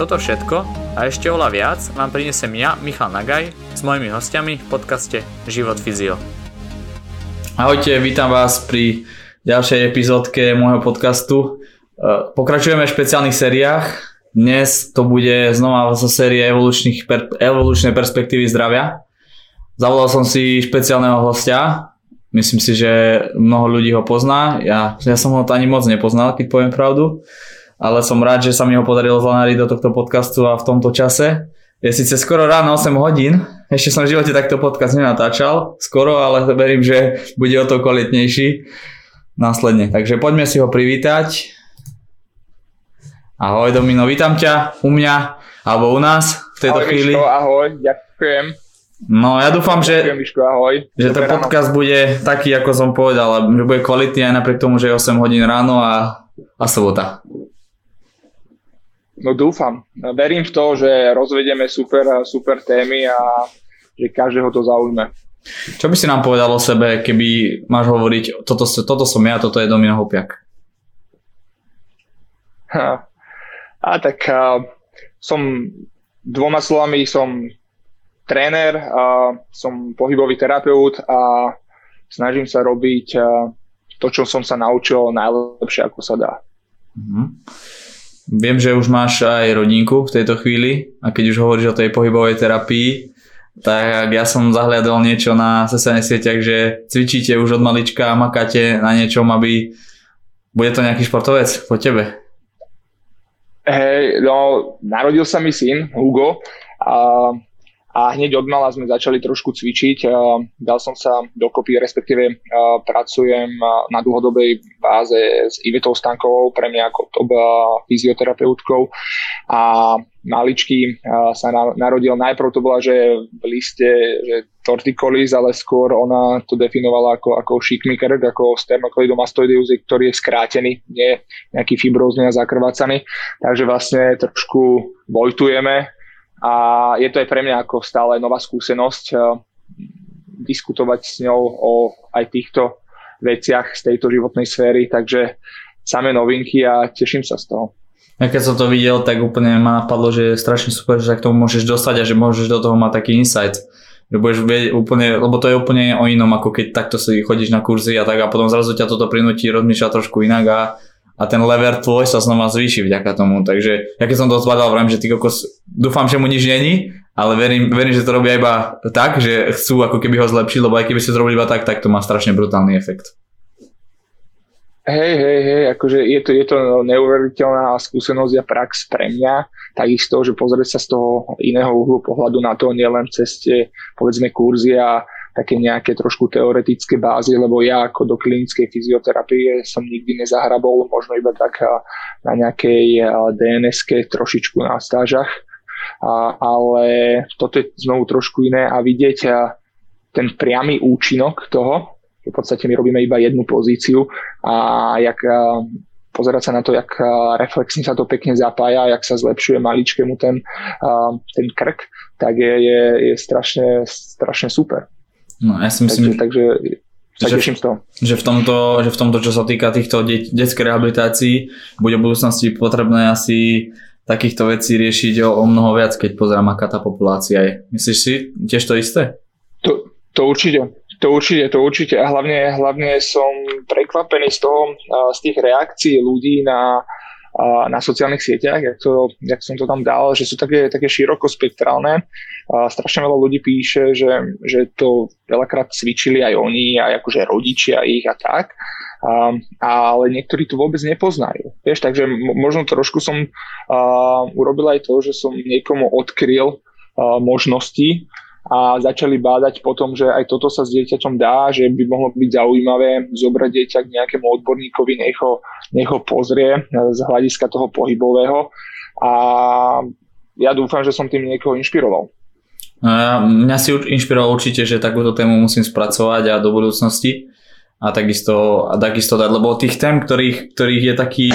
Toto všetko a ešte oľa viac vám prinesem ja, Michal Nagaj, s mojimi hostiami v podcaste Život Fyzio. Ahojte, vítam vás pri ďalšej epizódke môjho podcastu. E, pokračujeme v špeciálnych sériách. Dnes to bude znova zo série evolučnej perspektívy zdravia. Zavolal som si špeciálneho hostia, myslím si, že mnoho ľudí ho pozná, ja, ja som ho ani moc nepoznal, keď poviem pravdu, ale som rád, že sa mi ho podarilo zlanariť do tohto podcastu a v tomto čase. Je síce skoro ráno 8 hodín, ešte som v živote takto podcast nenatáčal, skoro, ale verím, že bude o to kvalitnejší následne. Takže poďme si ho privítať. Ahoj Domino, vítam ťa u mňa, alebo u nás v tejto ahoj, chvíli. Miško, ahoj, ďakujem. No ja dúfam, že, Miško, ahoj. že ten podcast bude taký, ako som povedal, že bude kvalitný aj napriek tomu, že je 8 hodín ráno a, a sobota. No dúfam. Verím v to, že rozvedieme super, super témy a že každého to zaujme. Čo by si nám povedal o sebe, keby máš hovoriť, toto, toto som ja, toto je Domino Hopiak? Ha. A tak a, som dvoma slovami som tréner, a som pohybový terapeut a snažím sa robiť to, čo som sa naučil najlepšie, ako sa dá. Mhm. Viem, že už máš aj rodinku v tejto chvíli a keď už hovoríš o tej pohybovej terapii, tak ja som zahliadol niečo na sociálnych sieťach, že cvičíte už od malička a makáte na niečom, aby... Bude to nejaký športovec po tebe? Hej, no, narodil sa mi syn, Hugo, a a hneď od mala sme začali trošku cvičiť. Dal som sa dokopy, respektíve pracujem na dlhodobej báze s Ivetou Stankovou, pre mňa ako top fyzioterapeutkou a maličký sa narodil, najprv to bola, že v liste, že torticolis, ale skôr ona to definovala ako, ako šikmy krk, ako sternocleidomastoideus, ktorý je skrátený, nie nejaký fibrózny a zakrvácaný. Takže vlastne trošku vojtujeme a je to aj pre mňa ako stále nová skúsenosť uh, diskutovať s ňou o aj týchto veciach z tejto životnej sféry, takže samé novinky a teším sa z toho. Ja keď som to videl, tak úplne ma napadlo, že je strašne super, že sa k tomu môžeš dostať a že môžeš do toho mať taký insight. Že budeš úplne, lebo to je úplne o inom, ako keď takto si chodíš na kurzy a tak a potom zrazu ťa toto prinúti rozmýšľať trošku inak a a ten lever tvoj sa znova zvýši vďaka tomu. Takže ja keď som to zvládal, vrajím, že ty kokos, dúfam, že mu nič není, ale verím, verím, že to robia iba tak, že chcú ako keby ho zlepšiť, lebo aj keby si to robili iba tak, tak to má strašne brutálny efekt. Hej, hej, hej, akože je to, je to neuveriteľná skúsenosť a prax pre mňa, takisto, že pozrieť sa z toho iného uhlu pohľadu na to, nielen cez tie, povedzme, kurzy a také nejaké trošku teoretické bázy, lebo ja ako do klinickej fyzioterapie som nikdy nezahrabol, možno iba tak na nejakej DNS trošičku na stážach, a, ale toto je znovu trošku iné a vidieť ten priamy účinok toho, v podstate my robíme iba jednu pozíciu a jak pozerať sa na to, jak reflexne sa to pekne zapája, jak sa zlepšuje maličkému ten, ten krk, tak je, je, je strašne, strašne super. No ja si myslím, takže, takže sa že, teším z toho. Že v, tomto, že v tomto, čo sa týka týchto de- detskej rehabilitácií, bude v budúcnosti potrebné asi takýchto vecí riešiť o, o mnoho viac, keď pozerám, aká tá populácia je. Myslíš si tiež to isté? To, to určite. To určite, to určite. A hlavne, hlavne som prekvapený z toho, z tých reakcií ľudí na, na sociálnych sieťach, jak, to, jak som to tam dal, že sú také, také širokospektrálne. Strašne veľa ľudí píše, že, že to veľakrát cvičili aj oni, aj akože rodičia ich a tak. A, ale niektorí to vôbec nepoznajú. Vieš, takže možno trošku som uh, urobil aj to, že som niekomu odkryl uh, možnosti, a začali bádať potom, že aj toto sa s dieťaťom dá, že by mohlo byť zaujímavé zobrať dieťa k nejakému odborníkovi, nech ho, nech ho pozrie z hľadiska toho pohybového. A ja dúfam, že som tým niekoho inšpiroval. No mňa si inšpiroval určite, že takúto tému musím spracovať a do budúcnosti a takisto, a takisto dať, lebo tých tém, ktorých, ktorých je taký,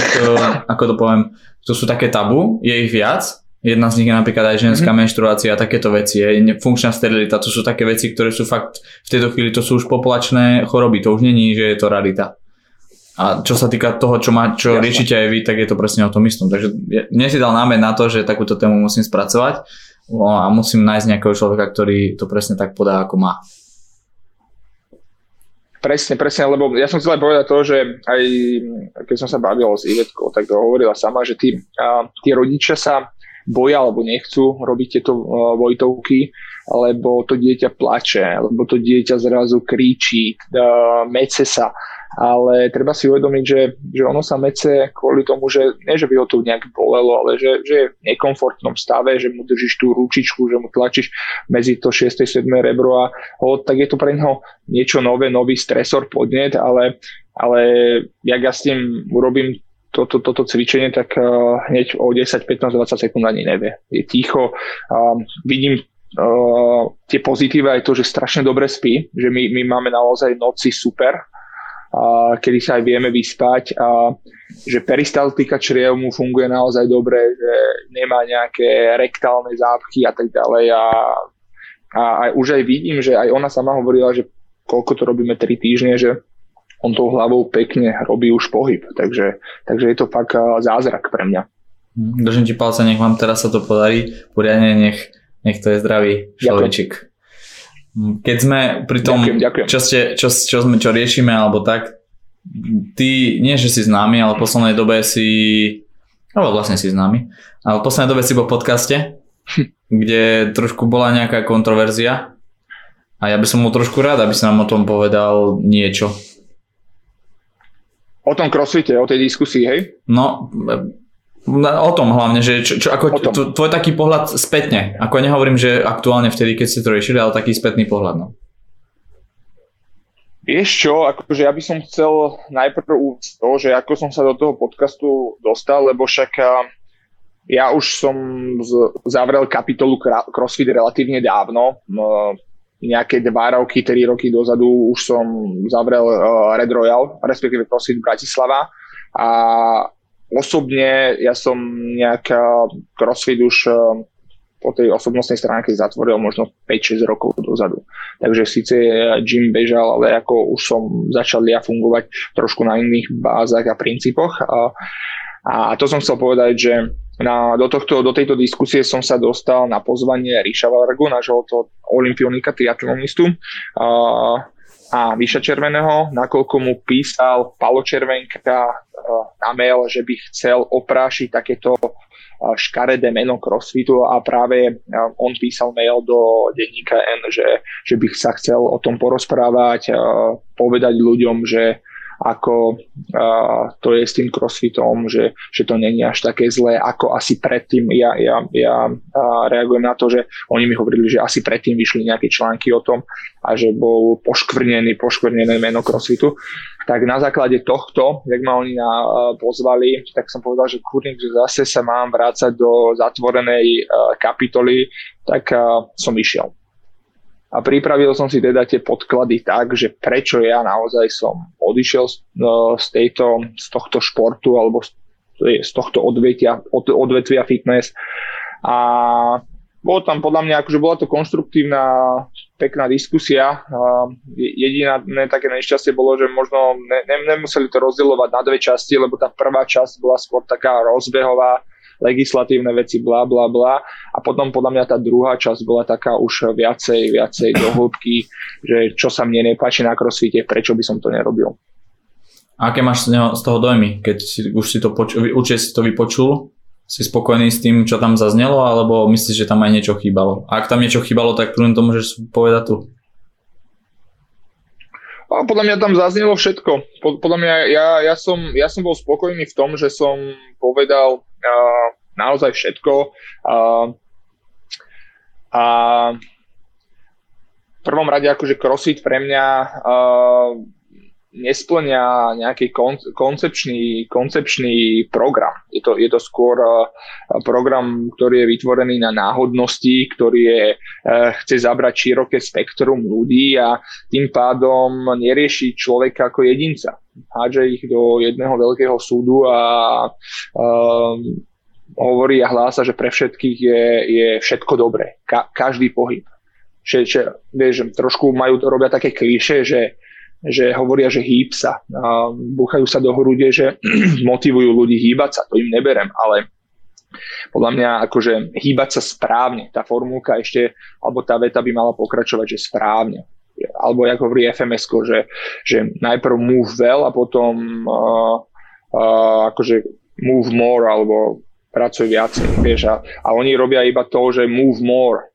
ako to poviem, to sú také tabu, je ich viac Jedna z nich je napríklad aj ženská mm-hmm. menštruácia a takéto veci, je funkčná sterilita, to sú také veci, ktoré sú fakt v tejto chvíli, to sú už populačné choroby, to už není, že je to rarita. A čo sa týka toho, čo, má, čo riešite aj vy, tak je to presne o tom istom. Takže mne si dal námed na to, že takúto tému musím spracovať a musím nájsť nejakého človeka, ktorý to presne tak podá, ako má. Presne, presne, lebo ja som chcel aj povedať to, že aj keď som sa bavil s Ivetkou, tak to hovorila sama, že tí, a, tí rodičia sa boja alebo nechcú robiť tieto uh, vojtovky, lebo to dieťa plače, lebo to dieťa zrazu kričí, uh, mece sa. Ale treba si uvedomiť, že, že ono sa mece kvôli tomu, že nie, že by ho to nejak bolelo, ale že, že je v nekomfortnom stave, že mu držíš tú ručičku, že mu tlačíš medzi to 6. 7. rebro a ho, tak je to pre neho niečo nové, nový stresor, podnet, ale, ale jak ja s tým urobím toto, toto cvičenie, tak uh, hneď o 10, 15, 20 sekúnd ani nevie. Je ticho. Uh, vidím uh, tie pozitíva aj to, že strašne dobre spí, že my, my máme naozaj noci super, uh, kedy sa aj vieme vyspať a že peristaltika čriev mu funguje naozaj dobre, že nemá nejaké rektálne zápchy a tak ďalej a, a, a už aj vidím, že aj ona sama hovorila, že koľko to robíme 3 týždne, že on tou hlavou pekne robí už pohyb. Takže, takže je to fakt zázrak pre mňa. Držím ti palce, nech vám teraz sa to podarí. Poriadne, nech, nech to je zdravý človečik. Keď sme pri tom, ďakujem, ďakujem. Čo, ste, čo, čo, sme, čo riešime, alebo tak, ty, nie že si známy, ale v poslednej dobe si, alebo vlastne si známy, ale v poslednej dobe si v podcaste, kde trošku bola nejaká kontroverzia a ja by som mu trošku rád, aby si nám o tom povedal niečo. O tom crossfite, o tej diskusii, hej? No, o tom hlavne, že čo, čo, ako tom. tvoj taký pohľad spätne. Ako nehovorím, že aktuálne vtedy, keď ste to riešili, ale taký spätný pohľad. No. Vieš čo, akože ja by som chcel najprv to, že ako som sa do toho podcastu dostal, lebo však ja už som zavrel kapitolu CrossFit relatívne dávno. Nejaké dva roky, tri roky dozadu už som zavrel uh, Red Royal, respektíve CrossFit Bratislava a osobne ja som nejak uh, CrossFit už uh, po tej osobnostnej stránke zatvoril možno 5-6 rokov dozadu. Takže síce gym bežal, ale ako už som začal ja fungovať trošku na iných bázach a princípoch. A, a to som chcel povedať, že na, do, tohto, do tejto diskusie som sa dostal na pozvanie Ríša Vargu, nášho to olimpionika, triatlonistu a, a Vyša Červeného, nakoľko mu písal Palo Červenka na mail, že by chcel oprášiť takéto škaredé meno crossfitu a práve on písal mail do denníka N, že, že by sa chcel o tom porozprávať, povedať ľuďom, že ako uh, to je s tým crossfitom, že, že to není až také zlé, ako asi predtým. Ja, ja, ja uh, reagujem na to, že oni mi hovorili, že asi predtým vyšli nejaké články o tom a že bol poškvrnený, poškvrnené meno crossfitu. Tak na základe tohto, jak ma oni na, uh, pozvali, tak som povedal, že kurník, že zase sa mám vrácať do zatvorenej uh, kapitoly, tak uh, som išiel a pripravil som si teda tie podklady tak, že prečo ja naozaj som odišiel z, no, z, tejto, z tohto športu alebo z, z tohto odvetia, od, odvetvia fitness a bolo tam podľa mňa, akože bola to konštruktívna, pekná diskusia. Jediné také nešťastie bolo, že možno ne, ne, nemuseli to rozdielovať na dve časti, lebo tá prvá časť bola skôr taká rozbehová, legislatívne veci, bla, bla, bla. A potom podľa mňa tá druhá časť bola taká už viacej, viacej do hĺbky, že čo sa mne nepáči na crossfite, prečo by som to nerobil. A aké máš z, neho, z toho dojmy, keď si, už si to počul, určite si to vypočul? Si spokojný s tým, čo tam zaznelo, alebo myslíš, že tam aj niečo chýbalo? A ak tam niečo chýbalo, tak to môžeš povedať tu. A podľa mňa tam zaznelo všetko. Podľa mňa ja, ja, som, ja som bol spokojný v tom, že som povedal naozaj všetko. A v prvom rade akože crossfit pre mňa nesplňa nejaký kon, koncepčný, koncepčný program. Je to, je to skôr uh, program, ktorý je vytvorený na náhodnosti, ktorý je, uh, chce zabrať široké spektrum ľudí a tým pádom nerieši človeka ako jedinca. Hádže ich do jedného veľkého súdu a uh, hovorí a hlása, že pre všetkých je, je všetko dobré. Ka, každý pohyb. Že, že, vieš, trošku majú, robia také klíše, že že hovoria, že hýb sa. Búchajú sa do hrude, že motivujú ľudí hýbať sa, to im neberem, ale podľa mňa akože hýbať sa správne, tá formulka ešte, alebo tá veta by mala pokračovať, že správne. Alebo ako hovorí fms že, že najprv move well a potom uh, uh, akože move more alebo pracuj viacej, vieš, a, a oni robia iba to, že move more,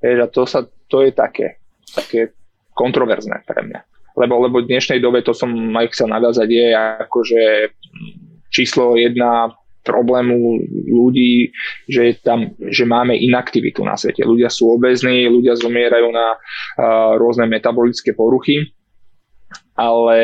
vieš, a to, sa, to je také, také kontroverzné pre mňa lebo, lebo v dnešnej dobe, to som aj chcel naviazať, je akože číslo jedna problému ľudí, že, je tam, že máme inaktivitu na svete. Ľudia sú obezní, ľudia zomierajú na uh, rôzne metabolické poruchy, ale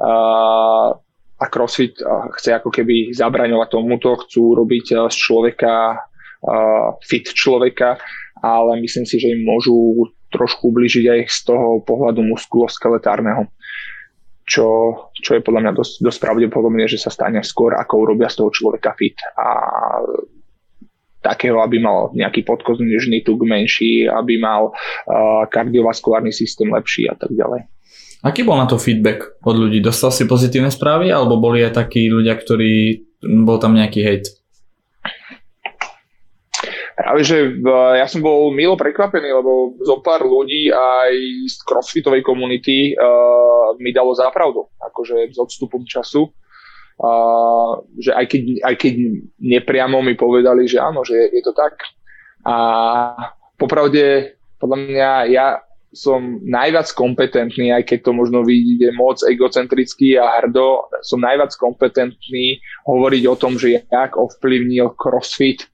uh, a CrossFit chce ako keby zabraňovať tomuto, chcú robiť z človeka uh, fit človeka, ale myslím si, že im môžu trošku ubližiť aj z toho pohľadu muskuloskeletárneho, čo, čo je podľa mňa dosť, dosť pravdepodobné, že sa stane skôr, ako urobia z toho človeka fit a takého, aby mal nejaký podkozný žný tuk menší, aby mal uh, kardiovaskulárny systém lepší a tak ďalej. Aký bol na to feedback od ľudí? Dostal si pozitívne správy alebo boli aj takí ľudia, ktorí bol tam nejaký hate? Práve, že ja som bol milo prekvapený, lebo zo pár ľudí aj z crossfitovej komunity uh, mi dalo zápravdu, akože s odstupom času. Uh, že aj keď, aj keď nepriamo mi povedali, že áno, že je to tak. A popravde, podľa mňa, ja som najviac kompetentný, aj keď to možno vidíte moc egocentricky a hrdo, som najviac kompetentný hovoriť o tom, že jak ovplyvnil CrossFit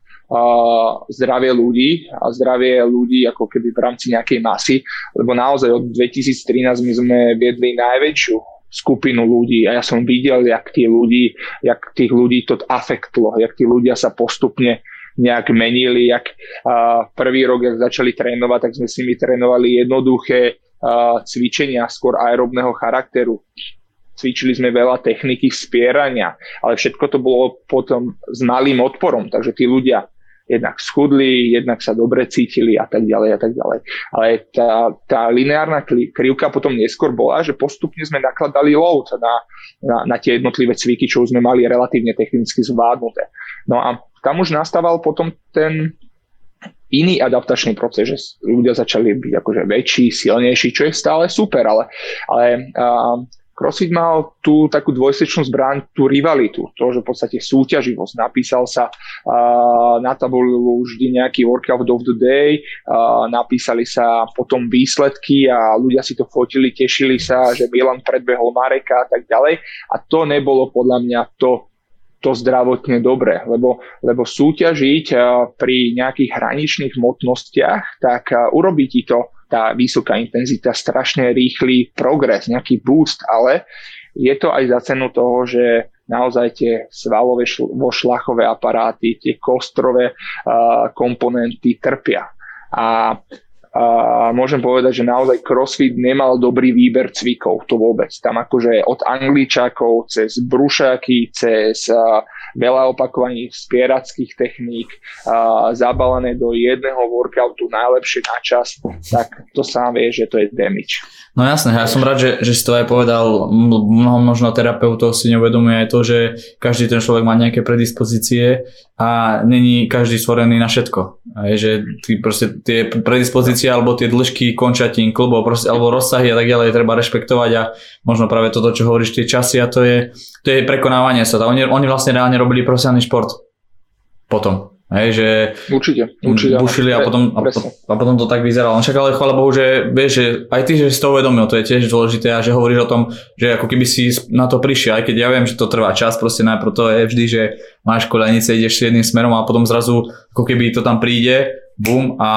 zdravie ľudí a zdravie ľudí ako keby v rámci nejakej masy, lebo naozaj od 2013 my sme viedli najväčšiu skupinu ľudí a ja som videl, jak tí ľudí, jak tých ľudí to afektlo, jak tí ľudia sa postupne nejak menili, jak uh, prvý rok, jak začali trénovať, tak sme s nimi trénovali jednoduché uh, cvičenia, skôr aerobného charakteru. Cvičili sme veľa techniky spierania, ale všetko to bolo potom s malým odporom, takže tí ľudia jednak schudli, jednak sa dobre cítili a tak ďalej a tak ďalej. Ale tá, tá lineárna krivka potom neskôr bola, že postupne sme nakladali load na, na, na tie jednotlivé cviky, čo už sme mali relatívne technicky zvládnuté. No a tam už nastával potom ten iný adaptačný proces, že ľudia začali byť akože väčší, silnejší, čo je stále super, ale, ale uh, CrossFit mal tú takú dvojsečnú zbraň, tú rivalitu, to, že v podstate súťaživosť. Napísal sa uh, na tabulu vždy nejaký workout of the day, uh, napísali sa potom výsledky a ľudia si to fotili, tešili sa, že Milan predbehol Mareka a tak ďalej. A to nebolo podľa mňa to, to zdravotne dobre, lebo, lebo súťažiť pri nejakých hraničných hmotnostiach, tak urobí ti to tá vysoká intenzita, strašne rýchly progres, nejaký boost, ale je to aj za cenu toho, že naozaj tie svalové šl- šlachové aparáty, tie kostrové uh, komponenty trpia. A a môžem povedať, že naozaj CrossFit nemal dobrý výber cvikov, to vôbec. Tam akože od angličákov cez brušáky, cez uh, veľa opakovaní spierackých techník, uh, zabalené do jedného workoutu najlepšie na čas, tak to sám vie, že to je damage. No jasné, ja som rád, že, že si to aj povedal, mnoho možno terapeutov si neuvedomuje aj to, že každý ten človek má nejaké predispozície a není každý stvorený na všetko. A je, že ty proste tie predispozície alebo tie dĺžky končatín, klubov proste, alebo rozsahy a tak ďalej treba rešpektovať a možno práve toto, čo hovoríš, tie časy a to je, to je prekonávanie sa. Oni, oni vlastne reálne robili profesionálny šport potom. Hej, že určite, určite, bušili a potom, a, a potom to tak vyzeralo. Však ale chvála Bohu, že vieš, že aj ty, že si to uvedomil, to je tiež dôležité a že hovoríš o tom, že ako keby si na to prišiel, aj keď ja viem, že to trvá čas, proste najprv to je vždy, že máš kolenice, ideš jedným smerom a potom zrazu ako keby to tam príde, bum a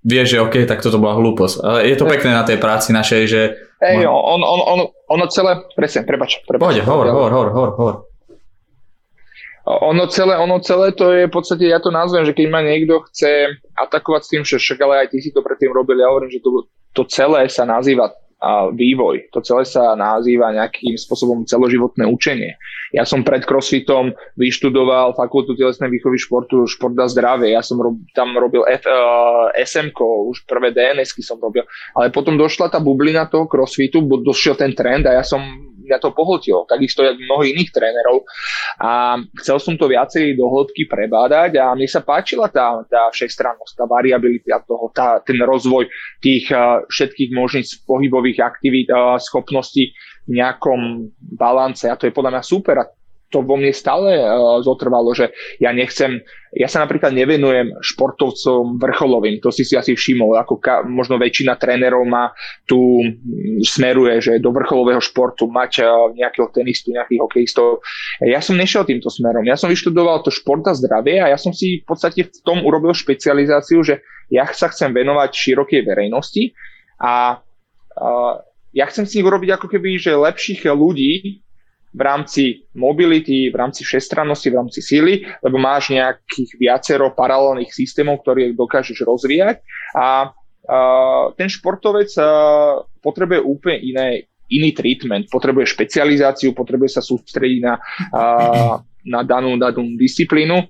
vieš, že OK, tak toto bola hlúposť. Ale je to pekné na tej práci našej, že Hej, on, on, on, ono celé, presne, prebač. prebač Pohode, hovor, hovor, hovor, hovor, hovor. Ono celé, ono celé to je v podstate, ja to nazvem, že keď ma niekto chce atakovať s tým, že však ale aj ty si to predtým robil, ja hovorím, že to, to celé sa nazýva vývoj. To celé sa nazýva nejakým spôsobom celoživotné učenie. Ja som pred crossfitom vyštudoval fakultu telesnej výchovy športu, šport a zdravie. Ja som rob, tam robil F, uh, SMK, už prvé DNSky som robil. Ale potom došla tá bublina toho crossfitu, došiel ten trend a ja som mňa to pohltilo, takisto jak mnoho iných trénerov. A chcel som to viacej do hĺbky prebádať a mne sa páčila tá, tá všestrannosť, tá variabilita toho, tá, ten rozvoj tých uh, všetkých možných pohybových aktivít, uh, schopností v nejakom balance. A to je podľa mňa super. A to vo mne stále uh, zotrvalo, že ja nechcem, ja sa napríklad nevenujem športovcom vrcholovým, to si si asi všimol, ako ka, možno väčšina trénerov má tu smeruje, že do vrcholového športu mať uh, nejakého tenistu, nejakých hokejistov. Ja som nešiel týmto smerom, ja som vyštudoval to šport a zdravie a ja som si v podstate v tom urobil špecializáciu, že ja sa chcem venovať širokej verejnosti a uh, ja chcem si urobiť ako keby, že lepších ľudí v rámci mobility, v rámci všestrannosti, v rámci síly, lebo máš nejakých viacero paralelných systémov, ktoré dokážeš rozvíjať. A, a ten športovec a, potrebuje úplne iné, iný treatment, potrebuje špecializáciu, potrebuje sa sústrediť na, a, na danú, danú disciplínu.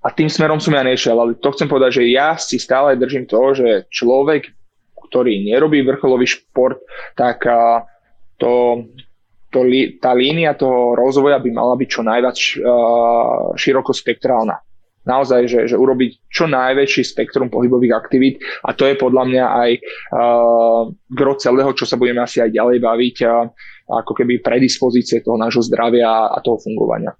A tým smerom som ja nešiel, ale to chcem povedať, že ja si stále držím to, že človek, ktorý nerobí vrcholový šport, tak a, to, to, tá línia toho rozvoja by mala byť čo najviac uh, širokospektrálna. Naozaj, že, že urobiť čo najväčší spektrum pohybových aktivít a to je podľa mňa aj uh, gro celého, čo sa budeme asi aj ďalej baviť, uh, ako keby predispozície toho nášho zdravia a toho fungovania.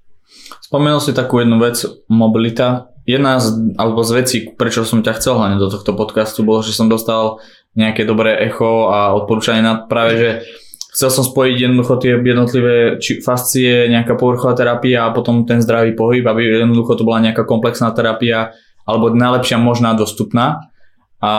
Spomenul si takú jednu vec, mobilita. Jedna z, alebo z vecí, prečo som ťa chcel hlavne do tohto podcastu, bolo, že som dostal nejaké dobré echo a odporúčanie na práve, že chcel som spojiť jednoducho tie jednotlivé či fascie, nejaká povrchová terapia a potom ten zdravý pohyb, aby jednoducho to bola nejaká komplexná terapia alebo najlepšia možná dostupná. A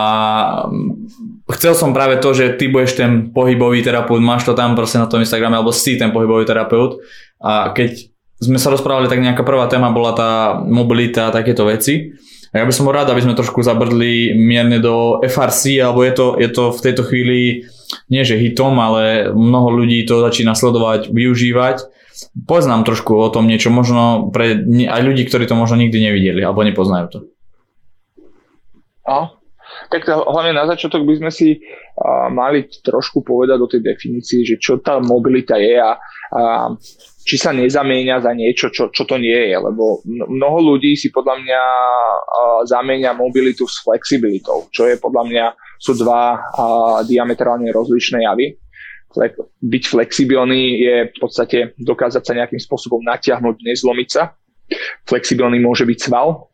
chcel som práve to, že ty budeš ten pohybový terapeut, máš to tam proste na tom Instagrame, alebo si ten pohybový terapeut. A keď sme sa rozprávali, tak nejaká prvá téma bola tá mobilita a takéto veci. Ja by som bol rád, aby sme trošku zabrdli mierne do FRC, alebo je to, je to v tejto chvíli nie že hitom, ale mnoho ľudí to začína sledovať, využívať. Povedz nám trošku o tom niečo, možno pre aj ľudí, ktorí to možno nikdy nevideli alebo nepoznajú to. A, tak hlavne na začiatok by sme si a, mali trošku povedať o tej definícii, že čo tá mobilita je a, a či sa nezamieňa za niečo, čo, čo to nie je, lebo mnoho ľudí si podľa mňa zamieňa mobilitu s flexibilitou, čo je podľa mňa sú dva diametrálne rozlišné javy. Byť flexibilný je v podstate dokázať sa nejakým spôsobom natiahnuť, nezlomiť sa. Flexibilný môže byť sval,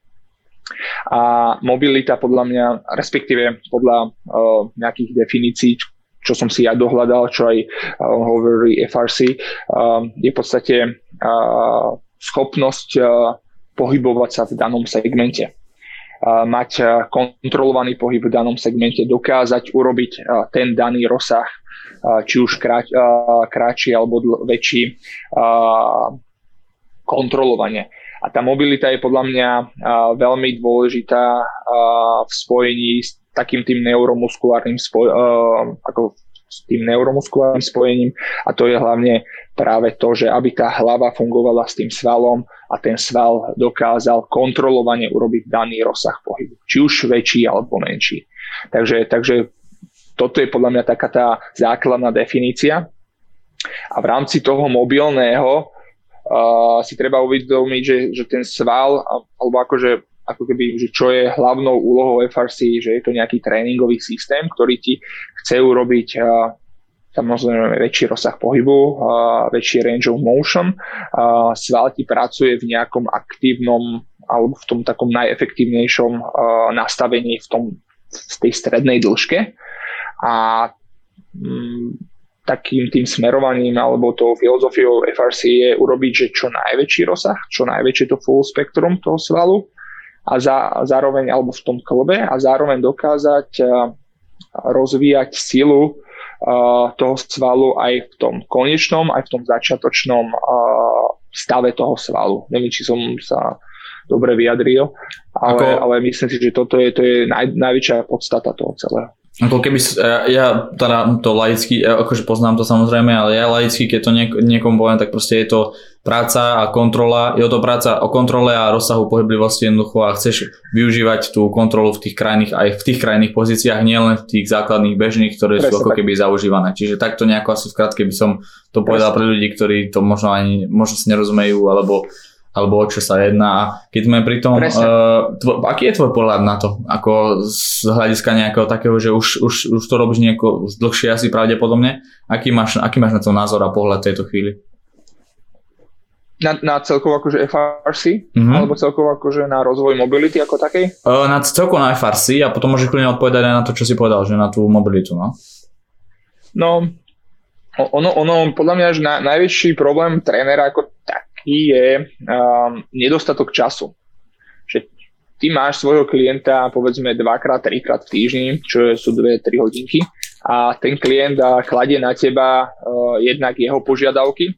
a mobilita podľa mňa, respektíve podľa uh, nejakých definícií, čo som si ja dohľadal, čo aj uh, hovorí FRC, uh, je v podstate uh, schopnosť uh, pohybovať sa v danom segmente mať kontrolovaný pohyb v danom segmente, dokázať urobiť ten daný rozsah, či už kratší alebo väčší, kontrolovanie. A tá mobilita je podľa mňa veľmi dôležitá v spojení s takým tým neuromuskulárnym spoj- ako s tým neuromuskulárnym spojením a to je hlavne práve to, že aby tá hlava fungovala s tým svalom a ten sval dokázal kontrolovane urobiť daný rozsah pohybu, či už väčší alebo menší. Takže, takže toto je podľa mňa taká tá základná definícia. A v rámci toho mobilného uh, si treba uvedomiť, že, že ten sval, alebo akože ako keby, že čo je hlavnou úlohou FRC, že je to nejaký tréningový systém, ktorý ti chce urobiť uh, samozrejme väčší rozsah pohybu, väčší range of motion. Sval ti pracuje v nejakom aktívnom alebo v tom takom najefektívnejšom nastavení v, tom, v tej strednej dĺžke. A mm, takým tým smerovaním alebo tou filozofiou FRC je urobiť, že čo najväčší rozsah, čo najväčšie to full spektrum toho svalu a za, zároveň alebo v tom klbe a zároveň dokázať rozvíjať silu uh, toho svalu aj v tom konečnom, aj v tom začiatočnom uh, stave toho svalu. Neviem, či som sa dobre vyjadril, ale, Ako... ale myslím si, že toto je, to je naj, najväčšia podstata toho celého. Ako keby, ja teda to laicky, akože poznám to samozrejme, ale ja laicky, keď to niek- niekomu poviem, tak proste je to práca a kontrola, je to práca o kontrole a rozsahu pohyblivosti jednoducho a chceš využívať tú kontrolu v tých krajných, aj v tých krajných pozíciách, nielen v tých základných bežných, ktoré Presne sú ako keby zaužívané. Čiže takto nejako asi v krátke by som to povedal pre ľudí, ktorí to možno ani možno si nerozumejú, alebo alebo o čo sa jedná. A keď sme pri tom, uh, tvo, aký je tvoj pohľad na to? Ako z hľadiska nejakého takého, že už, už, už to robíš nejako už dlhšie asi pravdepodobne. Aký máš, aký máš na to názor a pohľad tejto chvíli? Na, na celkovo akože FRC? Mm-hmm. Alebo celkovo akože na rozvoj mobility ako takej? Uh, na celkovo na FRC a potom môžeš kľudne odpovedať aj na to, čo si povedal, že na tú mobilitu, no? No, ono, ono podľa mňa, že na, najväčší problém trénera ako tak taký je um, nedostatok času. Že ty máš svojho klienta povedzme dvakrát, trikrát v týždni, čo sú dve, tri hodinky a ten klient uh, kladie na teba uh, jednak jeho požiadavky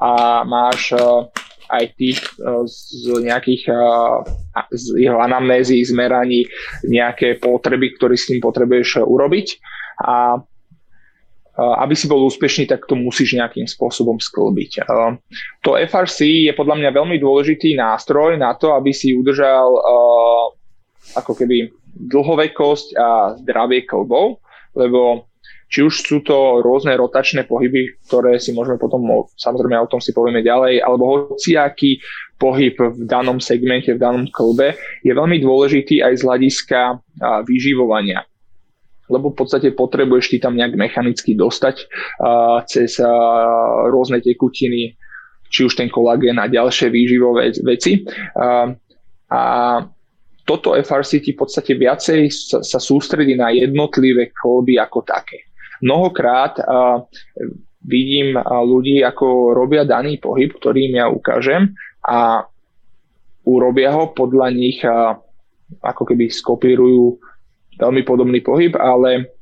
a máš uh, aj ty uh, z nejakých uh, z jeho anamnézy, zmeraní nejaké potreby, ktoré s tým potrebuješ urobiť a aby si bol úspešný, tak to musíš nejakým spôsobom sklbiť. To FRC je podľa mňa veľmi dôležitý nástroj na to, aby si udržal ako keby dlhovekosť a zdravie klbov, lebo či už sú to rôzne rotačné pohyby, ktoré si môžeme potom, samozrejme o tom si povieme ďalej, alebo hociaký pohyb v danom segmente, v danom klbe, je veľmi dôležitý aj z hľadiska vyživovania lebo v podstate potrebuješ ty tam nejak mechanicky dostať uh, cez uh, rôzne tekutiny, či už ten kolagén a ďalšie výživové veci. Uh, a toto FRC ti v podstate viacej sa, sa sústredí na jednotlivé kolby ako také. Mnohokrát uh, vidím uh, ľudí, ako robia daný pohyb, ktorý im ja ukážem a urobia ho podľa nich uh, ako keby skopírujú veľmi podobný pohyb, ale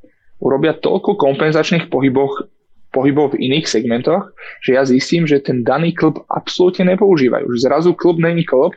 urobia toľko kompenzačných pohyboch, pohybov v iných segmentoch, že ja zistím, že ten daný klub absolútne nepoužívajú. Že zrazu klub není klub,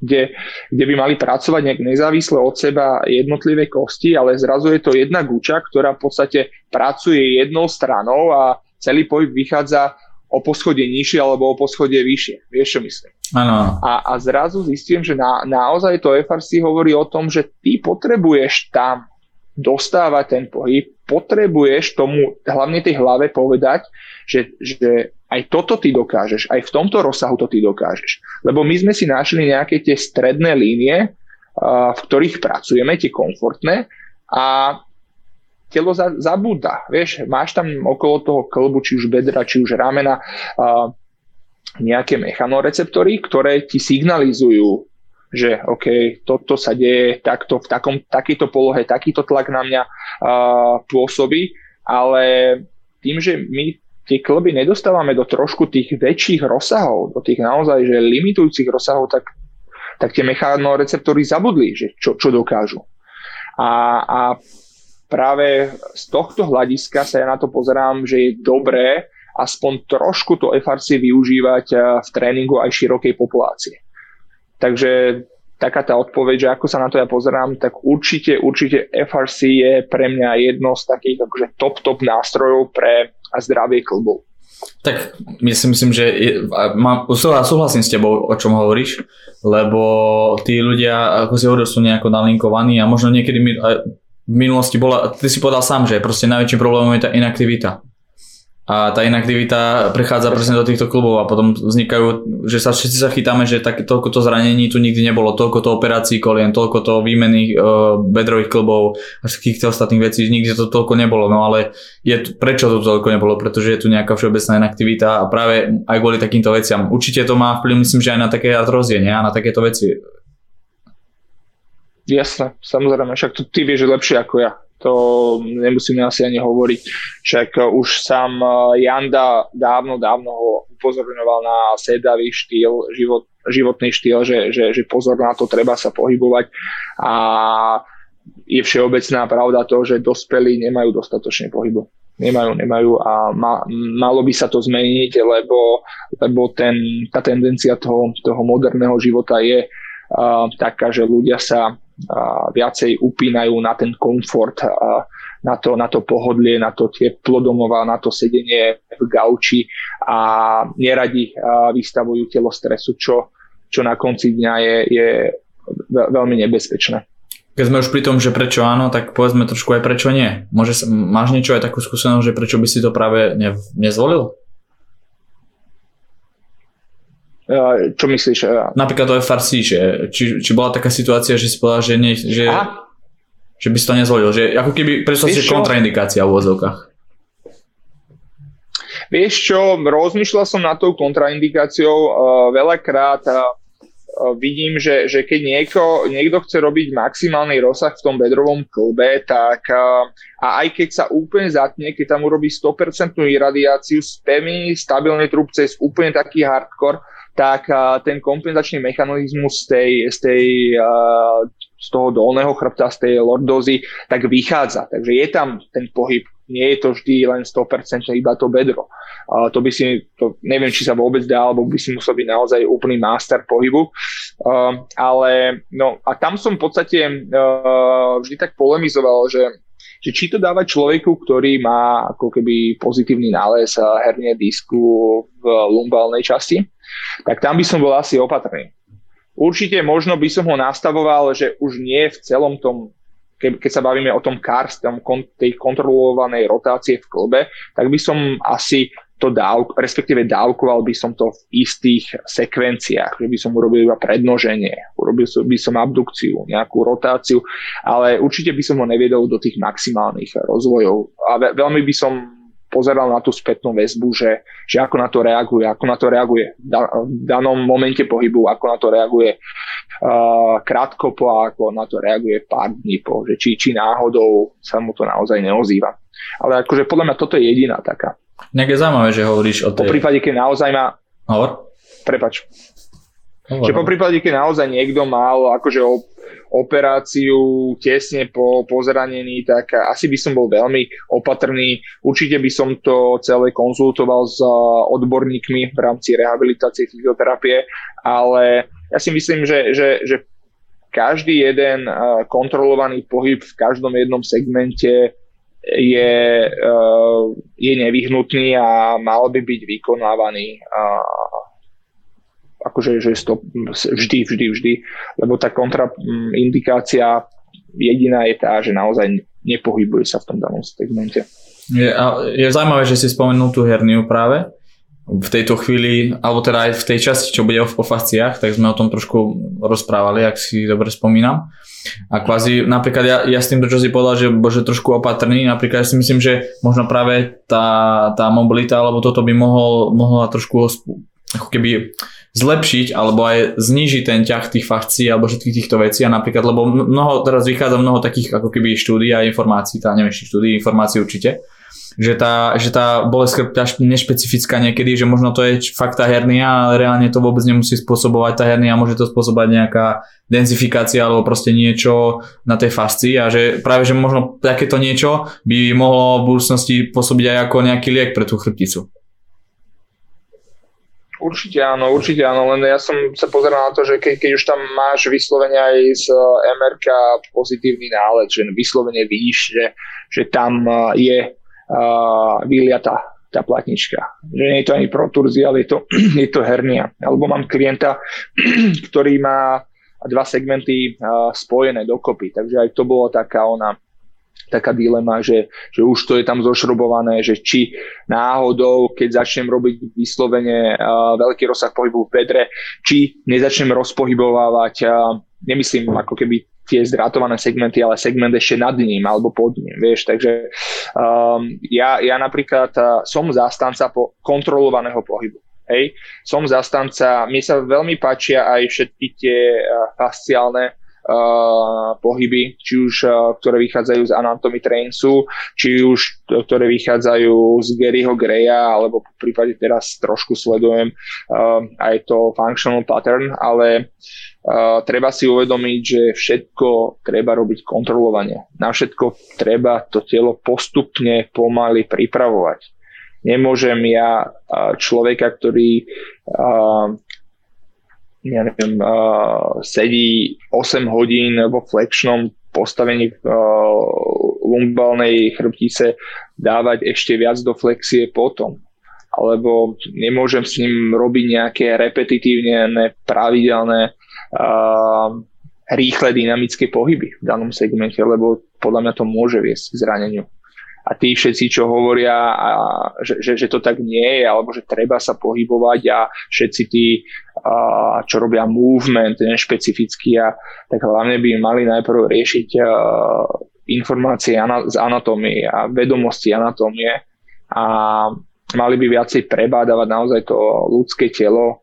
kde, kde by mali pracovať nejak nezávisle od seba jednotlivé kosti, ale zrazu je to jedna guča, ktorá v podstate pracuje jednou stranou a celý pohyb vychádza o poschodie nižšie alebo o poschodie vyššie. Vieš, čo myslím? Ano. A, a zrazu zistím, že na, naozaj to FRC hovorí o tom, že ty potrebuješ tam dostávať ten pohyb, potrebuješ tomu, hlavne tej hlave povedať, že, že aj toto ty dokážeš, aj v tomto rozsahu to ty dokážeš. Lebo my sme si našli nejaké tie stredné línie, v ktorých pracujeme, tie komfortné a telo za, zabúda. Vieš, máš tam okolo toho klbu, či už bedra, či už ramena, uh, nejaké mechanoreceptory, ktoré ti signalizujú, že OK, toto sa deje takto, v takom, takýto polohe, takýto tlak na mňa uh, pôsobí, ale tým, že my tie klby nedostávame do trošku tých väčších rozsahov, do tých naozaj že limitujúcich rozsahov, tak, tak tie mechanoreceptory zabudli, že čo, čo dokážu. A, a práve z tohto hľadiska sa ja na to pozerám, že je dobré aspoň trošku to FRC využívať eh, v tréningu aj širokej populácie. Takže taká tá odpoveď, že ako sa na to ja pozerám, tak určite, určite FRC je pre mňa jedno z takých akože top, top nástrojov pre zdravie klbov. Tak myslím, myslím že je, mám, súhlasím s tebou, o čom hovoríš, lebo tí ľudia, ako si hovoril, sú nejako nalinkovaní a možno niekedy mi, v minulosti bola, ty si povedal sám, že proste najväčším problémom je tá inaktivita. A tá inaktivita prechádza presne do týchto klubov a potom vznikajú, že sa všetci sa chytáme, že tak, toľko to zranení tu nikdy nebolo, toľko to operácií kolien, toľko to výmených uh, bedrových klubov a všetkých tých ostatných vecí, nikdy to toľko nebolo. No ale je, prečo to toľko nebolo? Pretože je tu nejaká všeobecná inaktivita a práve aj kvôli takýmto veciam. Určite to má vplyv, myslím, že aj na také artrózie, nie? A na takéto veci Jasné, samozrejme, však to ty vieš lepšie ako ja. To nemusíme asi ani hovoriť. Však už sám eh, Janda dávno, dávno ho upozorňoval na sedavý štýl, život, životný štýl, že, že, že pozor na to, treba sa pohybovať a je všeobecná pravda to, že dospelí nemajú dostatočne pohybu. nemajú, nemajú a ma, malo by sa to zmeniť, lebo, lebo ten, tá tendencia toho, toho moderného života je uh, taká, že ľudia sa viacej upínajú na ten komfort, na, to, na to pohodlie, na to teplo na to sedenie v gauči a neradi vystavujú telo stresu, čo, čo na konci dňa je, je veľmi nebezpečné. Keď sme už pri tom, že prečo áno, tak povedzme trošku aj prečo nie. Môže, máš niečo aj takú skúsenosť, že prečo by si to práve ne, nezvolil? Čo myslíš? Napríklad o FRC, že či, či bola taká situácia, že si povedal, že, nie, že, že by si to nezvolil, že ako keby si kontraindikácia v úvodzovkách. Vieš čo, rozmýšľal som nad tou kontraindikáciou uh, veľakrát uh, vidím, že, že keď nieko, niekto chce robiť maximálny rozsah v tom bedrovom klbe, tak a aj keď sa úplne zatne, keď tam urobí 100% iradiáciu, spevný, stabilný trubce, úplne taký hardcore, tak ten kompenzačný mechanizmus z tej, z tej z toho dolného chrbta, z tej lordozy, tak vychádza. Takže je tam ten pohyb, nie je to vždy len 100% iba to bedro. Uh, to by si, to neviem, či sa vôbec dá, alebo by si musel byť naozaj úplný master pohybu. Uh, ale no a tam som v podstate uh, vždy tak polemizoval, že že či to dávať človeku, ktorý má ako keby pozitívny nález hernie disku v lumbálnej časti, tak tam by som bol asi opatrný. Určite možno by som ho nastavoval, že už nie v celom tom, ke, keď sa bavíme o tom KARS, tom, tej kontrolovanej rotácie v klbe, tak by som asi to dál, respektíve dávkoval by som to v istých sekvenciách, že by som urobil iba prednoženie, urobil by som abdukciu, nejakú rotáciu, ale určite by som ho neviedol do tých maximálnych rozvojov. A veľmi by som pozeral na tú spätnú väzbu, že, že ako na to reaguje, ako na to reaguje v danom momente pohybu, ako na to reaguje uh, krátko po a ako na to reaguje pár dní po, že či, či náhodou sa mu to naozaj neozýva. Ale akože podľa mňa toto je jediná taká. Nejaké zaujímavé, že hovoríš o tej... Po prípade, keď naozaj má... Hovor. Prepač. Hovor. Že po prípade, keď naozaj niekto mal akože operáciu tesne po, po zranení, tak asi by som bol veľmi opatrný. Určite by som to celé konzultoval s odborníkmi v rámci rehabilitácie fyzioterapie, ale ja si myslím, že, že, že každý jeden kontrolovaný pohyb v každom jednom segmente je, je nevyhnutný a mal by byť vykonávaný akože že to vždy, vždy, vždy, lebo tá kontraindikácia jediná je tá, že naozaj nepohybuje sa v tom danom segmente. Je, je zaujímavé, že si spomenul tú herniu práve v tejto chvíli, alebo teda aj v tej časti, čo bude o fasciách, tak sme o tom trošku rozprávali, ak si dobre spomínam. A kvázi, napríklad ja, ja s tým, čo si povedal, že bože trošku opatrný, napríklad ja si myslím, že možno práve tá, tá mobilita, alebo toto by mohol, mohla trošku ako keby zlepšiť alebo aj znížiť ten ťah tých fakcií alebo všetkých týchto vecí a napríklad, lebo mnoho, teraz vychádza mnoho takých ako keby štúdí a informácií, tá neviem, štúdí, informácií určite, že tá, že tá bolesť chrbta nešpecifická niekedy, že možno to je fakt tá hernia, ale reálne to vôbec nemusí spôsobovať tá hernia, môže to spôsobovať nejaká denzifikácia alebo proste niečo na tej fascii a že práve, že možno takéto niečo by mohlo v budúcnosti pôsobiť aj ako nejaký liek pre tú chrbticu. Určite áno, určite áno, len ja som sa pozeral na to, že keď, keď už tam máš vyslovene aj z eh, MRK pozitívny nález, že vyslovene vidíš, že, že tam eh, je uh, vyliata tá platnička. Že nie je to ani proturzia, ale je to, je to hernia. Alebo mám klienta, ktorý má dva segmenty uh, spojené dokopy, takže aj to bolo taká ona taká dilema, že, že už to je tam zošrobované, že či náhodou, keď začnem robiť vyslovene uh, veľký rozsah pohybu v bedre, či nezačnem rozpohybovávať, uh, nemyslím ako keby tie zdrátované segmenty, ale segment ešte nad ním alebo pod ním, vieš, takže um, ja, ja napríklad uh, som zastanca po kontrolovaného pohybu. Hej. Som zastanca, mne sa veľmi páčia aj všetky tie uh, fasciálne pohyby, či už ktoré vychádzajú z Anatomy Trainsu, či už ktoré vychádzajú z Garyho Greya, alebo v prípade teraz trošku sledujem aj to functional pattern, ale treba si uvedomiť, že všetko treba robiť kontrolovanie. Na všetko treba to telo postupne pomaly pripravovať. Nemôžem ja človeka, ktorý neviem, uh, sedí 8 hodín vo flexnom postavení uh, lumbalnej chrbtice dávať ešte viac do flexie potom. Alebo nemôžem s ním robiť nejaké repetitívne, pravidelné uh, rýchle dynamické pohyby v danom segmente, lebo podľa mňa to môže viesť k zraneniu a tí všetci, čo hovoria, a, že, že, že to tak nie je, alebo že treba sa pohybovať a všetci tí, a, čo robia movement, ten špecifický, a, tak hlavne by mali najprv riešiť a, informácie z anatómie a vedomosti anatómie. A mali by viacej prebádavať naozaj to ľudské telo,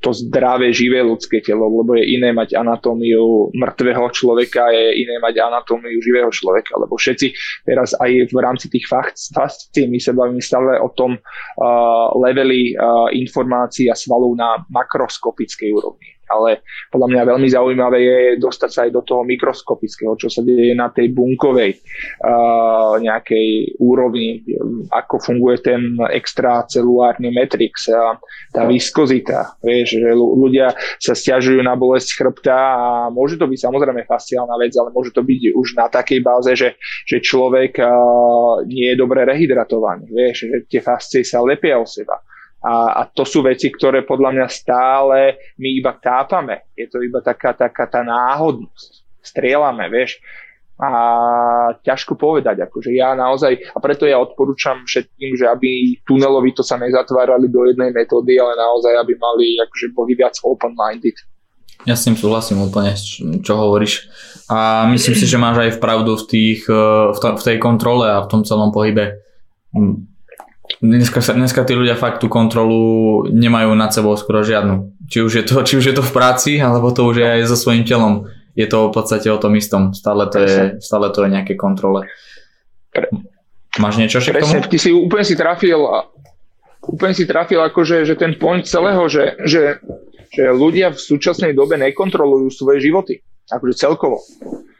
to zdravé, živé ľudské telo, lebo je iné mať anatómiu mŕtvého človeka, je iné mať anatómiu živého človeka, lebo všetci teraz aj v rámci tých fascií my sa bavíme stále o tom uh, leveli uh, informácií a svalov na makroskopickej úrovni ale podľa mňa veľmi zaujímavé je dostať sa aj do toho mikroskopického, čo sa deje na tej bunkovej uh, nejakej úrovni, ako funguje ten extracelulárny matrix, uh, tá viskozita, vieš, že ľudia sa stiažujú na bolesť chrbta a môže to byť samozrejme fasciálna vec, ale môže to byť už na takej báze, že, že človek uh, nie je dobre rehydratovaný, vieš, že tie fascie sa lepia o seba a, a to sú veci, ktoré podľa mňa stále my iba tápame. Je to iba taká, taká tá náhodnosť. Strieľame, vieš. A ťažko povedať, akože ja naozaj, a preto ja odporúčam všetkým, že aby tunelovi to sa nezatvárali do jednej metódy, ale naozaj, aby mali, akože boli viac open-minded. Ja s tým súhlasím úplne, čo hovoríš. A myslím si, že máš aj pravdu v, tých, v, to, v tej kontrole a v tom celom pohybe Dneska, sa, dneska tí ľudia fakt tú kontrolu nemajú nad sebou skoro žiadnu. Či už, je to, či už je to v práci, alebo to už je aj so svojím telom. Je to v podstate o tom istom. Stále to je, stále to je nejaké kontrole. Máš niečo k tomu? ty si úplne si trafil úplne si trafil akože, že ten point celého, že, že, že ľudia v súčasnej dobe nekontrolujú svoje životy. Akože celkovo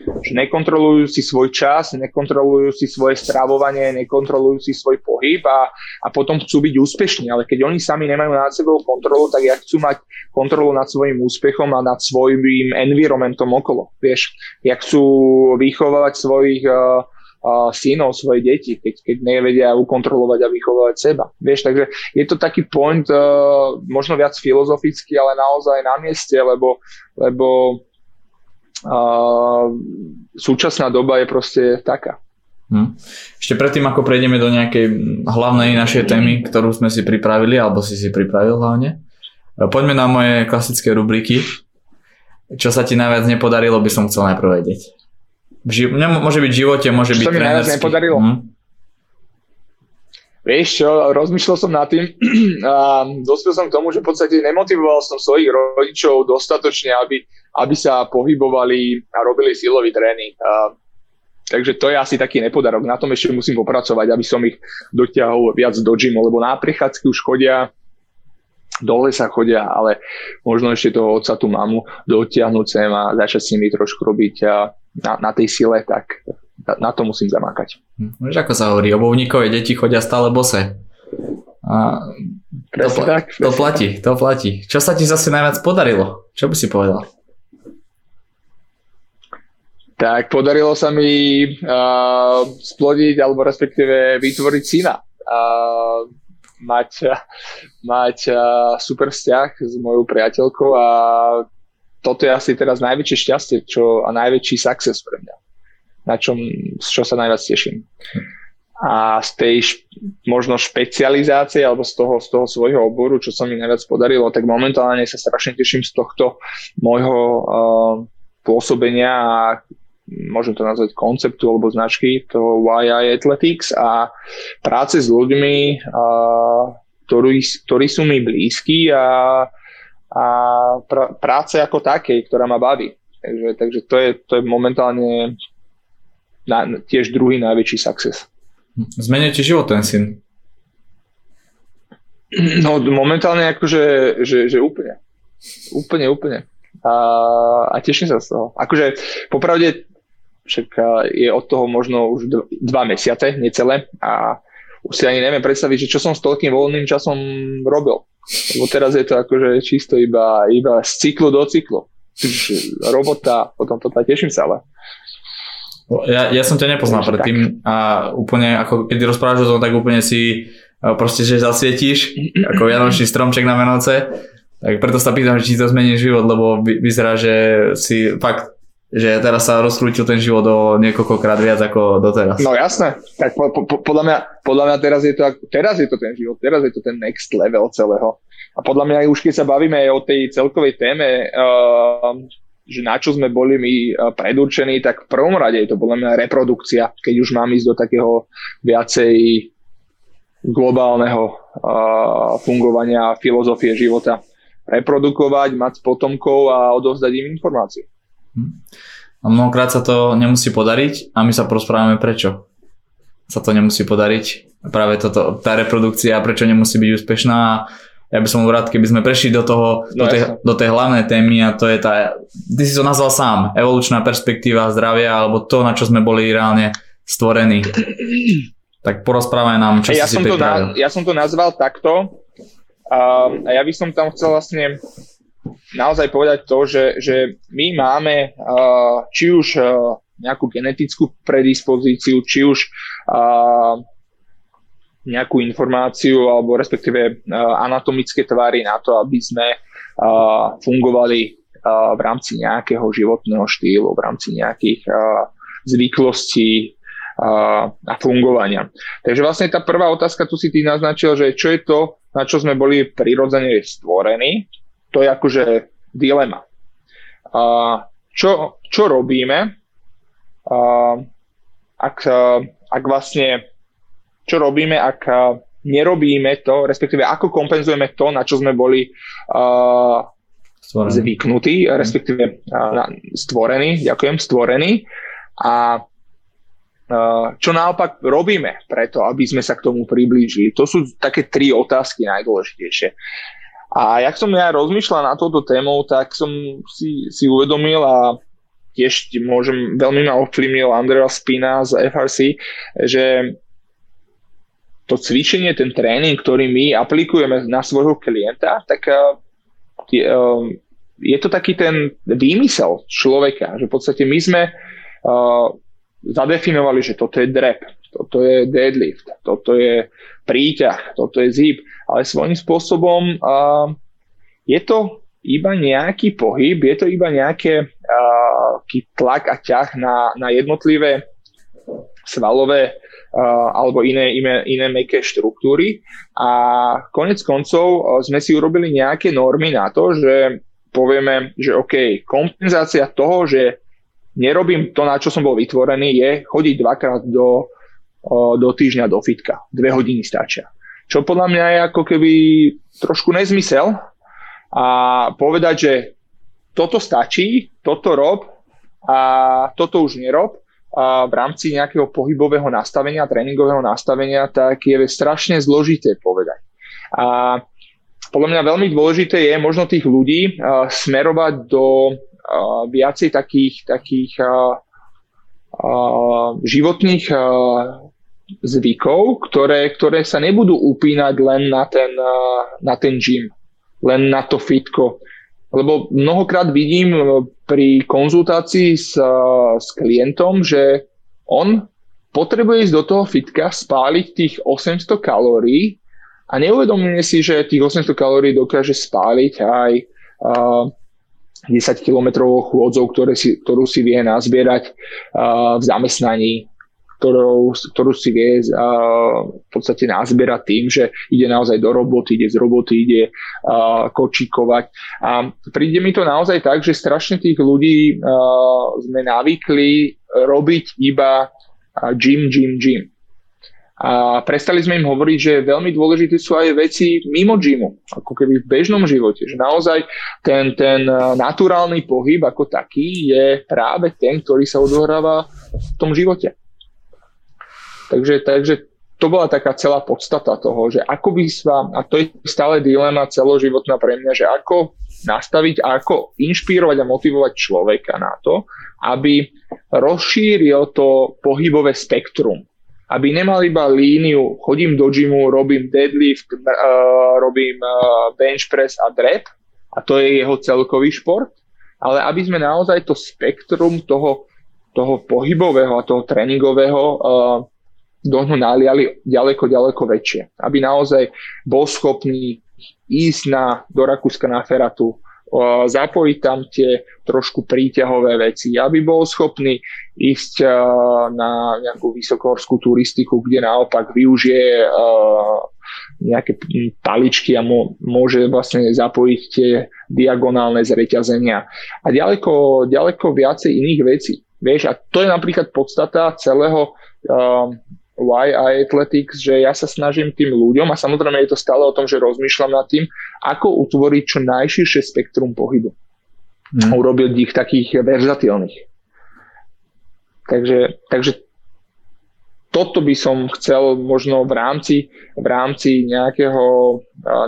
že nekontrolujú si svoj čas, nekontrolujú si svoje stravovanie, nekontrolujú si svoj pohyb a, a potom chcú byť úspešní. Ale keď oni sami nemajú nad sebou kontrolu, tak ja chcú mať kontrolu nad svojim úspechom a nad svojím environmentom okolo. Vieš, jak chcú vychovávať svojich uh, uh, synov, svoje deti, keď, keď nevedia ukontrolovať a vychovávať seba. Vieš, takže je to taký point uh, možno viac filozofický, ale naozaj na mieste, lebo, lebo súčasná doba je proste taká. Hm. Ešte predtým, ako prejdeme do nejakej hlavnej našej témy, ktorú sme si pripravili, alebo si si pripravil hlavne, poďme na moje klasické rubriky. Čo sa ti najviac nepodarilo, by som chcel najprv vedieť. Ži- môže byť v živote, môže čo byť sa mi najviac nepodarilo? Hm? Vieš čo, rozmýšľal som nad tým a dospel som k tomu, že v podstate nemotivoval som svojich rodičov dostatočne, aby aby sa pohybovali a robili silový tréning. A, takže to je asi taký nepodarok. Na tom ešte musím popracovať, aby som ich dotiahol viac do gymu, lebo na prechádzky už chodia, dole sa chodia, ale možno ešte toho otca, tú mamu dotiahnuť sem a začať s nimi trošku robiť na, na tej sile, tak na, na to musím zamákať. Hm, vieš, ako sa hovorí, obovníkové deti chodia stále bose. A to, tak, to platí, to platí. Čo sa ti zase najviac podarilo? Čo by si povedal? Tak podarilo sa mi uh, splodiť alebo respektíve vytvoriť syna. Uh, mať, mať uh, super vzťah s mojou priateľkou a toto je asi teraz najväčšie šťastie čo, a najväčší success pre mňa, na čom, z čo sa najviac teším. A z tej š, možno špecializácie alebo z toho, z toho svojho oboru, čo sa mi najviac podarilo, tak momentálne sa strašne teším z tohto môjho uh, pôsobenia a môžem to nazvať konceptu alebo značky, to YI Athletics a práce s ľuďmi, a, ktorí, ktorí sú mi blízki a, a pr- práce ako takej, ktorá ma baví. Takže, takže to, je, to je momentálne na, tiež druhý najväčší success. Zmenil ti život ten syn? No momentálne akože, že, že úplne. Úplne, úplne. A, a teším sa z toho. Akože popravde však je od toho možno už dva mesiace, necelé a už si ani neviem predstaviť, že čo som s toľkým voľným časom robil. Lebo teraz je to akože čisto iba, iba z cyklu do cyklu. Robota, potom to teším sa, ale ja, ja som ťa nepoznal predtým a úplne, ako keď rozprávaš o tom, tak úplne si proste, že zasvietíš ako Vianočný stromček na Vianoce. Tak preto sa pýtam, či to zmení život, lebo vyzerá, že si fakt že teraz sa rozkrútil ten život o niekoľkokrát viac ako doteraz. No jasné, tak po, po, podľa, mňa, podľa mňa teraz je, to, teraz je to ten život, teraz je to ten next level celého. A podľa mňa už keď sa bavíme aj o tej celkovej téme, uh, že na čo sme boli my uh, predurčení, tak v prvom rade je to podľa mňa reprodukcia, keď už mám ísť do takého viacej globálneho uh, fungovania filozofie života. Reprodukovať, mať potomkov a odovzdať im informácie. A mnohokrát sa to nemusí podariť a my sa porozprávame prečo sa to nemusí podariť. Práve toto, tá reprodukcia, prečo nemusí byť úspešná. Ja by som bol rád, keby sme prešli do toho, no, do, tej, do tej hlavnej témy a to je tá, ty si to nazval sám, evolučná perspektíva zdravia alebo to, na čo sme boli reálne stvorení. Tak porozprávaj nám, čo ja si som si to na, Ja som to nazval takto. A, a ja by som tam chcel vlastne naozaj povedať to, že, že my máme uh, či už uh, nejakú genetickú predispozíciu, či už uh, nejakú informáciu alebo respektíve uh, anatomické tvary na to, aby sme uh, fungovali uh, v rámci nejakého životného štýlu, v rámci nejakých uh, zvyklostí a fungovania. Takže vlastne tá prvá otázka, tu si ty naznačil, že čo je to, na čo sme boli prirodzene stvorení, to je akože dilema. A čo, čo robíme, a ak, ak vlastne, čo robíme, ak nerobíme to, respektíve ako kompenzujeme to, na čo sme boli uh, zvyknutí, respektíve uh, stvorení, ďakujem, stvorení a uh, čo naopak robíme preto, aby sme sa k tomu priblížili. To sú také tri otázky najdôležitejšie. A jak som ja rozmýšľal na touto tému, tak som si, si uvedomil a tiež môžem, veľmi ma ovplyvnil Andrea Spina z FRC, že to cvičenie, ten tréning, ktorý my aplikujeme na svojho klienta, tak je, je to taký ten výmysel človeka, že v podstate my sme zadefinovali, že toto je drep, toto je deadlift, toto je príťah, toto je zip, ale svojím spôsobom uh, je to iba nejaký pohyb, je to iba nejaké uh, tlak a ťah na, na jednotlivé svalové uh, alebo iné, iné, iné meké štruktúry a konec koncov sme si urobili nejaké normy na to, že povieme, že OK, kompenzácia toho, že nerobím to, na čo som bol vytvorený, je chodiť dvakrát do, uh, do týždňa do fitka. Dve hodiny stačia. Čo podľa mňa je ako keby trošku nezmysel a povedať, že toto stačí, toto rob a toto už nerob a v rámci nejakého pohybového nastavenia, tréningového nastavenia, tak je strašne zložité povedať. A podľa mňa veľmi dôležité je možno tých ľudí uh, smerovať do uh, viacej takých, takých uh, uh, životných uh, zvykov, ktoré, ktoré sa nebudú upínať len na ten, na ten gym, len na to fitko. Lebo mnohokrát vidím pri konzultácii s, s klientom, že on potrebuje ísť do toho fitka, spáliť tých 800 kalórií a neuvedomuje si, že tých 800 kalórií dokáže spáliť aj uh, 10 kilometrovou chôdzou, ktoré si, ktorú si vie nazbierať uh, v zamestnaní, ktorou, ktorú si vie uh, v podstate nazbierať tým, že ide naozaj do roboty, ide z roboty, ide uh, kočikovať. A príde mi to naozaj tak, že strašne tých ľudí uh, sme navykli robiť iba gym, gym, gym. A prestali sme im hovoriť, že veľmi dôležité sú aj veci mimo gymu, ako keby v bežnom živote. Že naozaj ten, ten naturálny pohyb ako taký je práve ten, ktorý sa odohráva v tom živote. Takže, takže to bola taká celá podstata toho, že ako by sa, a to je stále dilema celoživotná pre mňa, že ako nastaviť a ako inšpirovať a motivovať človeka na to, aby rozšíril to pohybové spektrum. Aby nemal iba líniu, chodím do gymu, robím deadlift, uh, robím uh, bench press a drep a to je jeho celkový šport, ale aby sme naozaj to spektrum toho, toho pohybového a toho tréningového uh, do ňu naliali ďaleko, ďaleko väčšie. Aby naozaj bol schopný ísť na, do Rakúska na Feratu, zapojiť tam tie trošku príťahové veci, aby bol schopný ísť na nejakú vysokohorskú turistiku, kde naopak využije nejaké paličky a môže vlastne zapojiť tie diagonálne zreťazenia a ďaleko, ďaleko viacej iných vecí. Vieš, a to je napríklad podstata celého I Athletics, že ja sa snažím tým ľuďom a samozrejme je to stále o tom, že rozmýšľam nad tým, ako utvoriť čo najširšie spektrum pohybu. Hmm. Urobiť ich takých verzatilných. Takže, takže toto by som chcel možno v rámci, v rámci nejakého,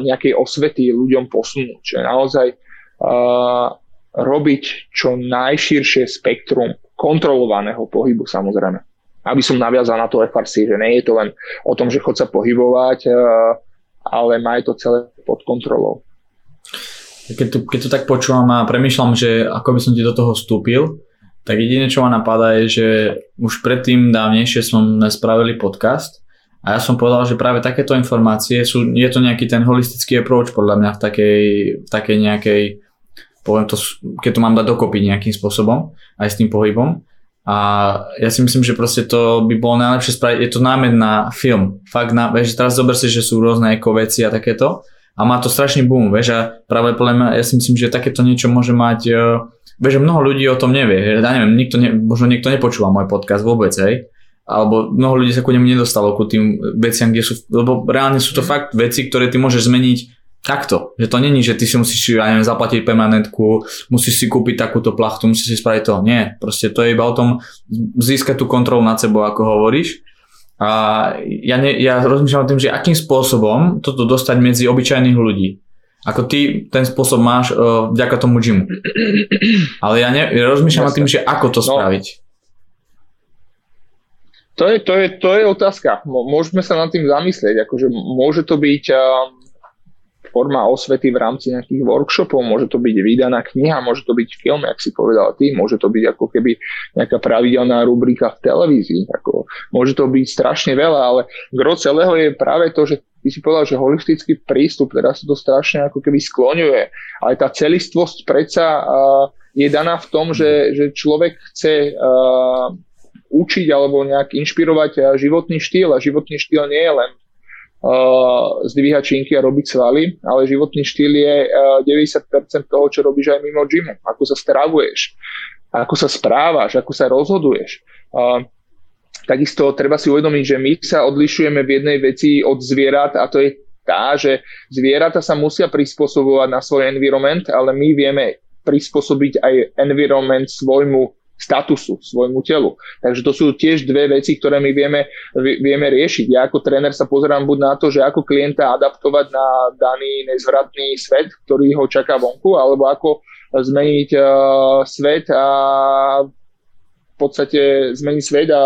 nejakej osvety ľuďom posunúť. Že naozaj uh, robiť čo najširšie spektrum kontrolovaného pohybu samozrejme aby som naviazal na to FRC, že nie je to len o tom, že chod sa pohybovať, eh, ale má to celé pod kontrolou. Keď tu, keď tu tak počúvam a premyšľam, že ako by som ti do toho vstúpil, tak jediné, čo ma napadá je, že už predtým dávnejšie sme spravili podcast a ja som povedal, že práve takéto informácie sú, je to nejaký ten holistický approach podľa mňa v takej, v takej nejakej, poviem to, keď to mám dať dokopy nejakým spôsobom, aj s tým pohybom, a ja si myslím, že proste to by bolo najlepšie spraviť, je to námed na film. Fakt, na, vieš, teraz zober si, že sú rôzne eko veci a takéto a má to strašný boom, vieš, a práve podľa mňa, ja si myslím, že takéto niečo môže mať, uh, vieš, že mnoho ľudí o tom nevie, ja neviem, nikto ne, možno niekto nepočúva môj podcast vôbec, hej, alebo mnoho ľudí sa ku nemu nedostalo, ku tým veciam, kde sú, lebo reálne sú to fakt veci, ktoré ty môžeš zmeniť takto. Že to není, že ty si musíš, ja neviem, zaplatiť permanentku, musíš si kúpiť takúto plachtu, musíš si spraviť to. Nie, proste to je iba o tom získať tú kontrolu nad sebou, ako hovoríš. A ja, ne, ja rozmýšľam o tým, že akým spôsobom toto dostať medzi obyčajných ľudí. Ako ty ten spôsob máš uh, vďaka tomu gymu. Ale ja, ne, ja rozmýšľam o tým, že ako to no, spraviť. To je, to, je, to je otázka. Môžeme sa nad tým zamyslieť. Akože môže to byť uh, forma osvety v rámci nejakých workshopov, môže to byť vydaná kniha, môže to byť film, jak si povedal ty, môže to byť ako keby nejaká pravidelná rubrika v televízii, ako, môže to byť strašne veľa, ale gro celého je práve to, že ty si povedal, že holistický prístup, teraz sa to strašne ako keby skloňuje, ale tá celistvosť predsa uh, je daná v tom, že, že človek chce uh, učiť alebo nejak inšpirovať životný štýl. A životný štýl nie je len uh, zdvíhať činky a robiť svaly, ale životný štýl je uh, 90% toho, čo robíš aj mimo gymu. Ako sa stravuješ, ako sa správaš, ako sa rozhoduješ. Uh, takisto treba si uvedomiť, že my sa odlišujeme v jednej veci od zvierat a to je tá, že zvieratá sa musia prispôsobovať na svoj environment, ale my vieme prispôsobiť aj environment svojmu statusu, svojmu telu. Takže to sú tiež dve veci, ktoré my vieme, vieme riešiť. Ja ako tréner sa pozerám buď na to, že ako klienta adaptovať na daný nezvratný svet, ktorý ho čaká vonku, alebo ako zmeniť uh, svet a v podstate zmeniť svet a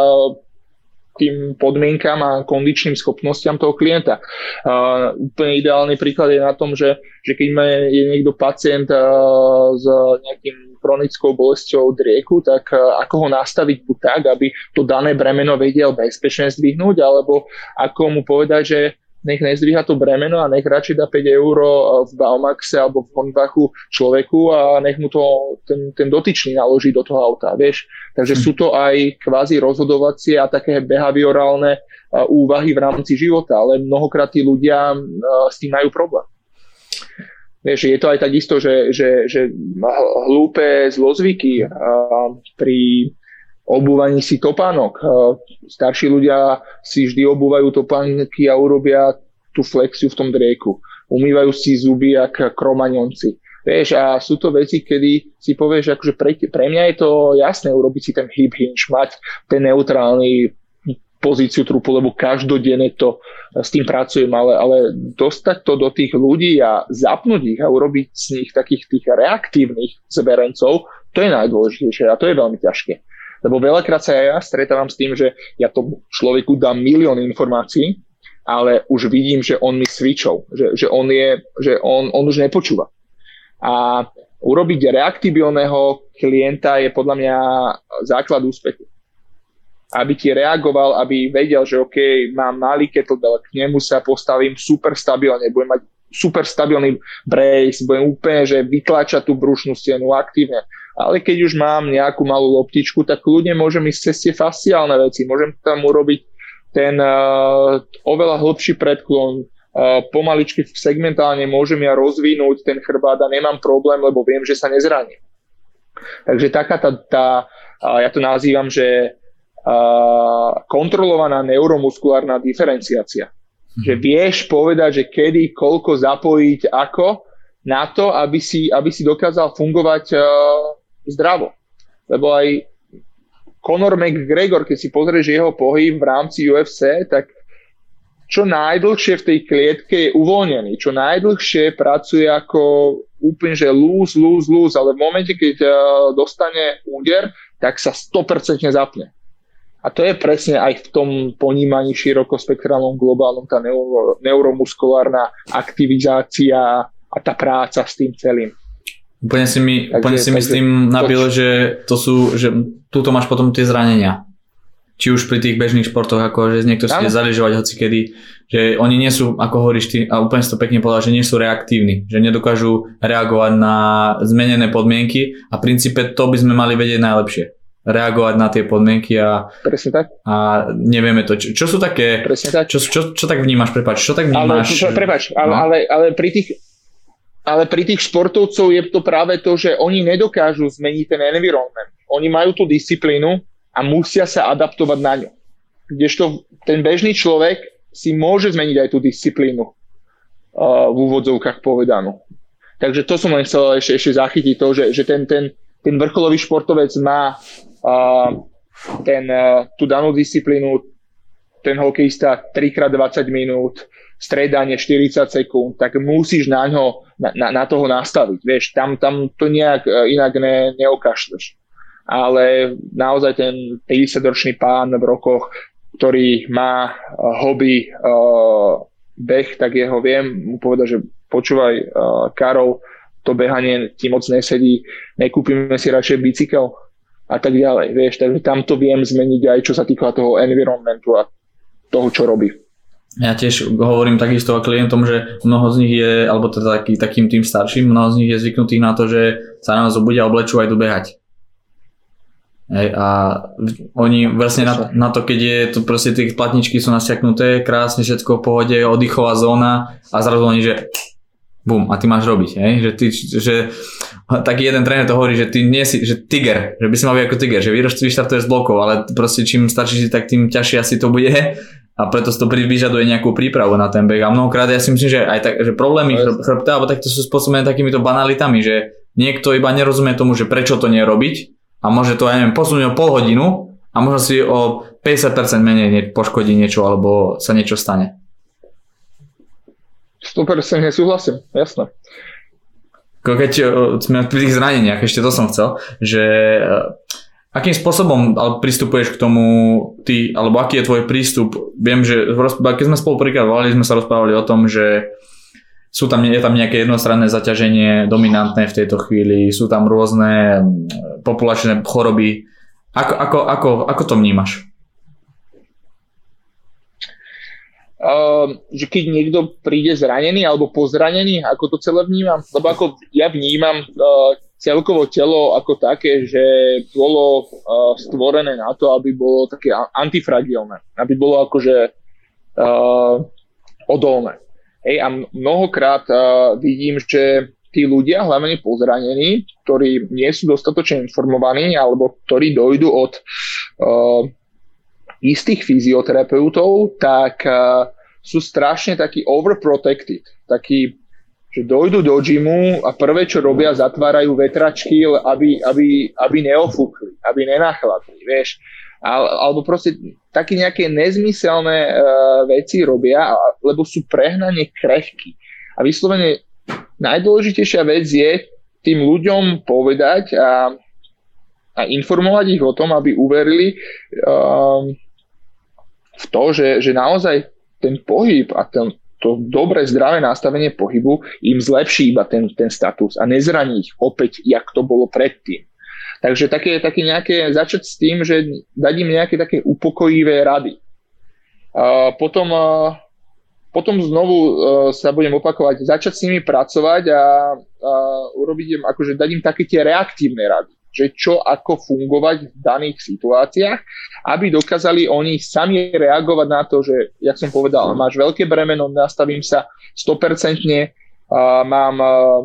tým podmienkam a kondičným schopnostiam toho klienta. Uh, úplne ideálny príklad je na tom, že, že keď je niekto pacient uh, s nejakým chronickou bolesťou drieku, tak e, ako ho nastaviť buď tak, aby to dané bremeno vedel bezpečne zdvihnúť, alebo ako mu povedať, že nech nezdvíha to bremeno a nech radšej dá 5 eur e, v Baumaxe alebo v Honbachu človeku a nech mu to ten, ten dotyčný naloží do toho auta, vieš. Takže hm. sú to aj kvázi rozhodovacie a také behaviorálne e, úvahy v rámci života, ale mnohokrát tí ľudia s tým majú problém. Vieš, je to aj takisto, že, že, že hlúpe zlozvyky pri obúvaní si topánok. Starší ľudia si vždy obúvajú topánky a urobia tú flexiu v tom drieku. Umývajú si zuby ako kromaňonci. Vieš, a sú to veci, kedy si povieš, akože pre, pre mňa je to jasné urobiť si ten hip hinge, mať ten neutrálny pozíciu trupu, lebo každodenne to s tým pracujem, ale, ale dostať to do tých ľudí a zapnúť ich a urobiť z nich takých tých reaktívnych zberencov, to je najdôležitejšie a to je veľmi ťažké. Lebo veľakrát sa ja stretávam s tým, že ja tomu človeku dám milión informácií, ale už vidím, že on mi switchol, že, že, on, je, že on, on už nepočúva. A urobiť reaktibilného klienta je podľa mňa základ úspechu. Aby ti reagoval, aby vedel, že OK, mám malý kettlebell, k nemu sa postavím super stabilne, budem mať super stabilný brace, budem úplne, že vytlačať tú brušnú stenu aktívne ale keď už mám nejakú malú loptičku, tak kľudne môžem ísť cez tie fasciálne veci, môžem tam urobiť ten uh, oveľa hlbší predklon, uh, pomaličky segmentálne môžem ja rozvinúť ten chrbát a nemám problém, lebo viem, že sa nezraním. Takže taká tá, tá uh, ja to nazývam, že uh, kontrolovaná neuromuskulárna diferenciácia. Mm-hmm. Že vieš povedať, že kedy, koľko zapojiť, ako, na to, aby si, aby si dokázal fungovať uh, zdravo. Lebo aj Conor McGregor, keď si pozrieš jeho pohyb v rámci UFC, tak čo najdlhšie v tej klietke je uvoľnený, čo najdlhšie pracuje ako úplne, že lose, lose, lose, ale v momente, keď uh, dostane úder, tak sa 100% zapne. A to je presne aj v tom ponímaní širokospektrálnom globálnom tá neuro, neuromuskulárna aktivizácia a tá práca s tým celým. Úplne si mi, takže, úplne si mi s tým nabil, to... že to sú, že túto máš potom tie zranenia. Či už pri tých bežných športoch, ako že niekto si ide zaližovať hoci kedy, že oni nie sú, ako hovoríš ty, a úplne si to pekne povedal, že nie sú reaktívni, že nedokážu reagovať na zmenené podmienky a v princípe to by sme mali vedieť najlepšie reagovať na tie podmienky a, Presne tak. a nevieme to. Čo, čo sú také... Presne tak. Čo, čo, čo tak vnímaš, prepáč, čo tak vnímaš? Ale, prepáč, ale, no? ale, ale pri tých, ale pri tých športovcov je to práve to, že oni nedokážu zmeniť ten environment. Oni majú tú disciplínu a musia sa adaptovať na ňu. Kdežto ten bežný človek si môže zmeniť aj tú disciplínu uh, v úvodzovkách povedanú. Takže to som len chcel ešte, ešte zachytiť to, že, že ten, ten, ten vrcholový športovec má uh, ten, uh, tú danú disciplínu, ten hokejista 3x20 minút, stredanie 40 sekúnd, tak musíš na, ňo, na, na, toho nastaviť. Vieš, tam, tam to nejak e, inak ne, neokašleš. Ale naozaj ten 50-ročný pán v rokoch, ktorý má e, hobby uh, beh, tak jeho viem mu povedať, že počúvaj uh, Karol, to behanie ti moc nesedí, nekúpime si radšej bicykel a tak ďalej. Vieš, takže tam to viem zmeniť aj čo sa týka toho environmentu a toho, čo robí. Ja tiež hovorím takisto klientom, že mnoho z nich je, alebo teda taký, takým tým starším, mnoho z nich je zvyknutých na to, že sa na nás obudia, oblečú aj do behať. Hej, a oni vlastne na, na to, keď je to proste tie platničky sú nasiaknuté, krásne všetko v pohode, oddychová zóna a zrazu oni, že bum, a ty máš robiť, hej? že ty, že taký jeden tréner to hovorí, že ty nie si, že tiger, že by si mal byť ako tiger, že vyštartuje z blokov, ale proste čím starší si, tak tým ťažšie asi to bude a preto to vyžaduje nejakú prípravu na ten beh. A mnohokrát ja si myslím, že aj tak, že problémy chrb, chrbta, alebo takto sú spôsobené takýmito banalitami, že niekto iba nerozumie tomu, že prečo to nerobiť a môže to, ja neviem, posunúť o pol hodinu a možno si o 50% menej poškodí niečo alebo sa niečo stane. 100% nesúhlasím, jasné. Keď sme pri tých zraneniach, ešte to som chcel, že Akým spôsobom pristupuješ k tomu ty, alebo aký je tvoj prístup? Viem, že keď sme spolu pripravovali, sme sa rozprávali o tom, že sú tam, je tam nejaké jednostranné zaťaženie dominantné v tejto chvíli, sú tam rôzne populačné choroby. Ako, ako, ako, ako to vnímaš? Uh, že keď niekto príde zranený alebo pozranený, ako to celé vnímam? Lebo ako ja vnímam uh, celkovo telo ako také, že bolo uh, stvorené na to, aby bolo také antifragilné, aby bolo akože uh, odolné. Hej, a mnohokrát uh, vidím, že tí ľudia, hlavne pozranení, ktorí nie sú dostatočne informovaní alebo ktorí dojdú od uh, istých fyzioterapeutov, tak uh, sú strašne takí overprotected, takí že dojdú do gymu a prvé, čo robia, zatvárajú vetračky, aby, aby, aby neofúkli, aby nenachladli, vieš. alebo proste také nejaké nezmyselné uh, veci robia, lebo sú prehnane krehky. A vyslovene najdôležitejšia vec je tým ľuďom povedať a, a informovať ich o tom, aby uverili uh, v to, že, že naozaj ten pohyb a ten, to dobré, zdravé nastavenie pohybu im zlepší iba ten, ten status a nezraní ich opäť, jak to bolo predtým. Takže také, také nejaké, začať s tým, že dať im nejaké také upokojivé rady. Uh, potom, uh, potom znovu uh, sa budem opakovať, začať s nimi pracovať a uh, urobiť im, akože dať im také tie reaktívne rady že čo ako fungovať v daných situáciách, aby dokázali oni sami reagovať na to, že, jak som povedal, máš veľké bremeno, nastavím sa 100%, uh, mám uh,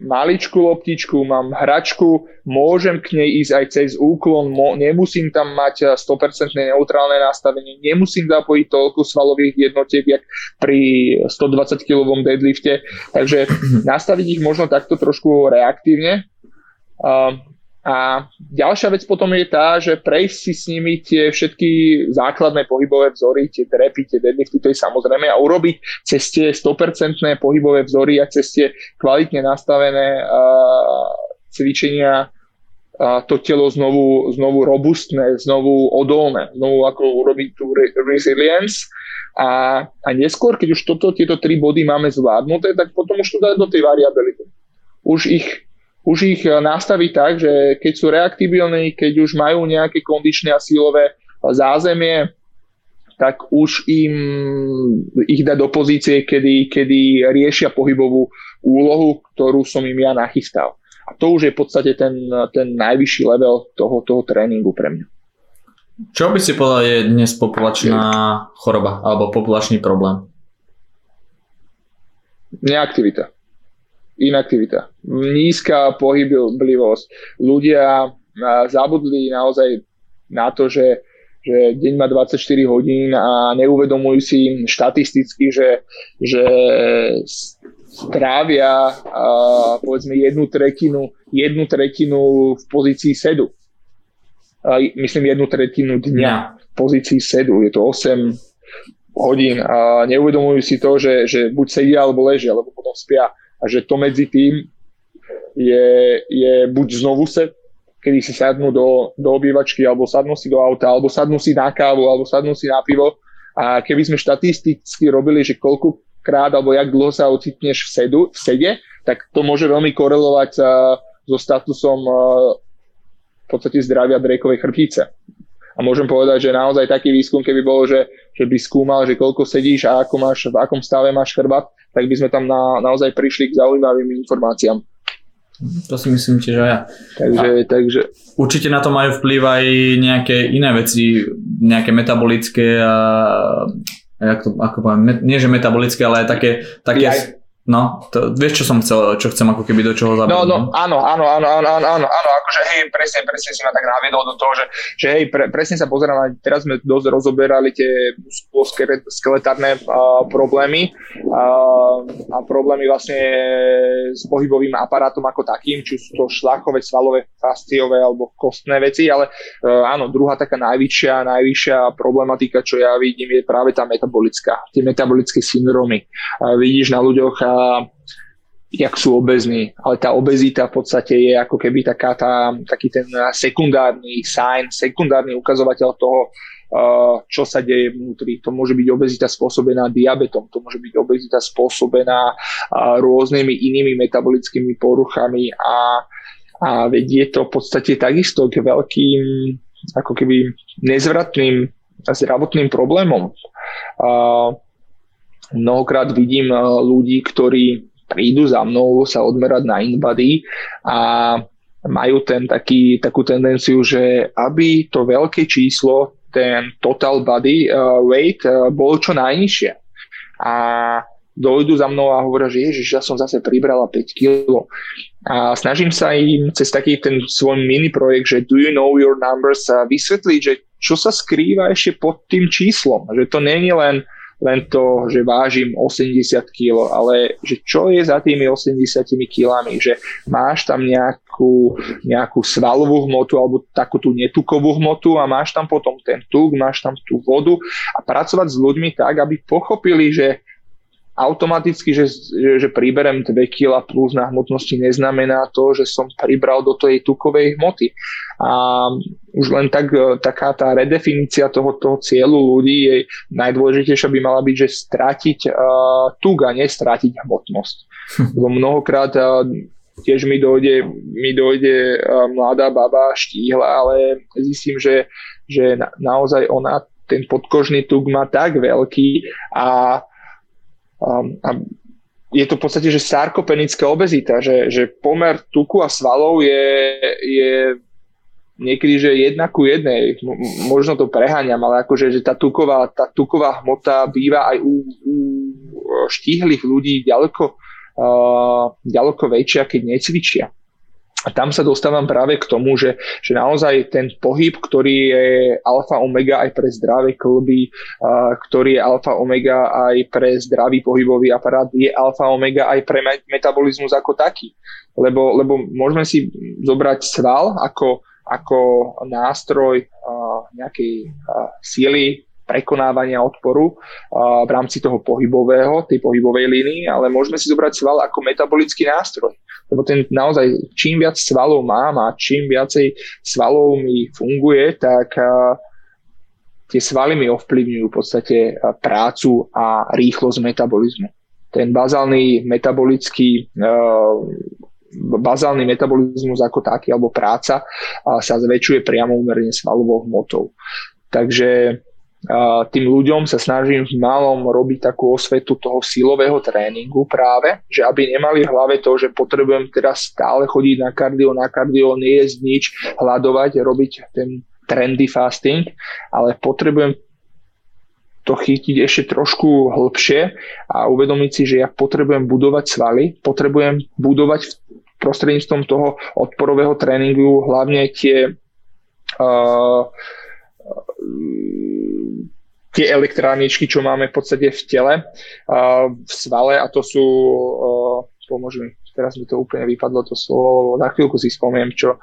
maličku loptičku, mám hračku, môžem k nej ísť aj cez úklon, mo- nemusím tam mať 100% neutrálne nastavenie, nemusím zapojiť toľko svalových jednotiek, jak pri 120 kg deadlifte, takže nastaviť ich možno takto trošku reaktívne, a ďalšia vec potom je tá, že prejsť si s nimi tie všetky základné pohybové vzory, tie drepy, tie deadlifty, to je samozrejme, a urobiť cez tie 100% pohybové vzory a cez tie kvalitne nastavené uh, cvičenia uh, to telo znovu, znovu robustné, znovu odolné, znovu ako urobiť tú re- resilience. A, a neskôr, keď už toto, tieto tri body máme zvládnuté, tak potom už to dá do tej variability. Už ich už ich eh, nastaviť tak, že keď sú reaktibilní, keď už majú nejaké kondičné a sílové eh, zázemie, tak už im ich dá do pozície, kedy, kedy riešia pohybovú úlohu, ktorú som im ja nachystal. A to už je v podstate ten, ten najvyšší level toho, toho tréningu pre mňa. Čo by si povedal je dnes populačná choroba alebo populačný problém? Neaktivita inaktivita, nízka pohyblivosť. Ľudia zabudli naozaj na to, že, že deň má 24 hodín a neuvedomujú si štatisticky, že, že strávia povedzme jednu tretinu, jednu tretinu v pozícii sedu. Myslím jednu tretinu dňa v pozícii sedu. Je to 8 hodín a neuvedomujú si to, že, že buď sedia alebo ležia, alebo potom spia a že to medzi tým je, je buď znovu set, kedy si sadnú do, do obývačky, alebo sadnú si do auta, alebo sadnú si na kávu, alebo sadnú si na pivo. A keby sme štatisticky robili, že koľkokrát alebo jak dlho sa ocitneš v, sedu, v sede, tak to môže veľmi korelovať uh, so statusom uh, v podstate zdravia drejkovej chrbtice. A môžem povedať, že naozaj taký výskum, keby bol, že, že by skúmal, že koľko sedíš a ako máš, v akom stave máš chrbát, tak by sme tam na, naozaj prišli k zaujímavým informáciám. To si myslím tiež aj ja. Takže, a takže... Určite na to majú vplyv aj nejaké iné veci, nejaké metabolické a, jak to, ako poviem, nie že metabolické, ale aj také, také, aj, No, to, vieš, čo som chcel, čo chcem ako keby do čoho zabrať. No, no, áno, áno, áno, áno, áno, áno, áno, akože hej, presne, presne si ma tak naviedol do toho, že, že hej, pre, presne sa pozerám, teraz sme dosť rozoberali tie skeletárne uh, problémy uh, a problémy vlastne s pohybovým aparátom ako takým, či sú to šlachové, svalové, fasciové alebo kostné veci, ale uh, áno, druhá taká najväčšia, najvyššia problematika, čo ja vidím, je práve tá metabolická, tie metabolické syndromy. Uh, vidíš na ľuďoch jak sú obezní, ale tá obezita v podstate je ako keby taká tá, taký ten sekundárny sign, sekundárny ukazovateľ toho, čo sa deje vnútri. To môže byť obezita spôsobená diabetom, to môže byť obezita spôsobená rôznymi inými metabolickými poruchami a, a vedie to v podstate takisto k veľkým ako keby nezvratným zdravotným problémom. Uh, mnohokrát vidím eh, ľudí, ktorí prídu za mnou sa odmerať na InBody a majú ten taký, takú tendenciu, že aby to veľké číslo, ten total body uh, weight uh, bolo čo najnižšie. A dojdu za mnou a hovoria, že ježiš, ja som zase pribrala 5 kg. A snažím sa im cez taký ten svoj mini projekt, že do you know your numbers, vysvetliť, že čo sa skrýva ešte pod tým číslom. Že to není len len to, že vážim 80 kg, ale že čo je za tými 80 kilami, že máš tam nejakú, nejakú svalovú hmotu alebo takú tú netukovú hmotu a máš tam potom ten tuk, máš tam tú vodu a pracovať s ľuďmi tak, aby pochopili, že automaticky, že, že, priberem 2 kg plus na hmotnosti neznamená to, že som pribral do tej tukovej hmoty. A už len tak, e, taká tá redefinícia toho, toho cieľu ľudí je najdôležitejšia by mala byť, že stratiť uh, tuk a nestrátiť hmotnosť. Lebo mnohokrát uh, tiež mi dojde, mi dojde uh, mladá baba štíhla, ale zistím, že, že na, naozaj ona ten podkožný tuk má tak veľký a Um, a je to v podstate, že sarkopenická obezita, že, že pomer tuku a svalov je, je niekedy, že jedna ku jednej. Možno to preháňam, ale akože že tá, tuková, tá tuková hmota býva aj u, u štíhlych ľudí ďaleko, uh, ďaleko väčšia, keď necvičia. A tam sa dostávam práve k tomu, že, že naozaj ten pohyb, ktorý je alfa omega aj pre zdravé klby, ktorý je alfa omega aj pre zdravý pohybový aparát, je alfa omega aj pre metabolizmus ako taký. Lebo, lebo môžeme si zobrať sval ako, ako nástroj nejakej síly, prekonávania odporu v rámci toho pohybového, tej pohybovej línii, ale môžeme si zobrať sval ako metabolický nástroj lebo ten naozaj čím viac svalov mám a čím viacej svalov mi funguje, tak tie svaly mi ovplyvňujú v podstate prácu a rýchlosť metabolizmu. Ten bazálny metabolický bazálny metabolizmus ako taký, alebo práca sa zväčšuje priamo úmerne svalovou hmotou. Takže tým ľuďom sa snažím v malom robiť takú osvetu toho silového tréningu práve, že aby nemali v hlave to, že potrebujem teraz stále chodiť na kardio, na kardio, nejesť nič, hľadovať, robiť ten trendy fasting, ale potrebujem to chytiť ešte trošku hlbšie a uvedomiť si, že ja potrebujem budovať svaly, potrebujem budovať prostredníctvom toho odporového tréningu hlavne tie uh, tie elektrárničky, čo máme v podstate v tele, v svale a to sú, pomôžu mi, teraz mi to úplne vypadlo to slovo, na chvíľku si spomiem, čo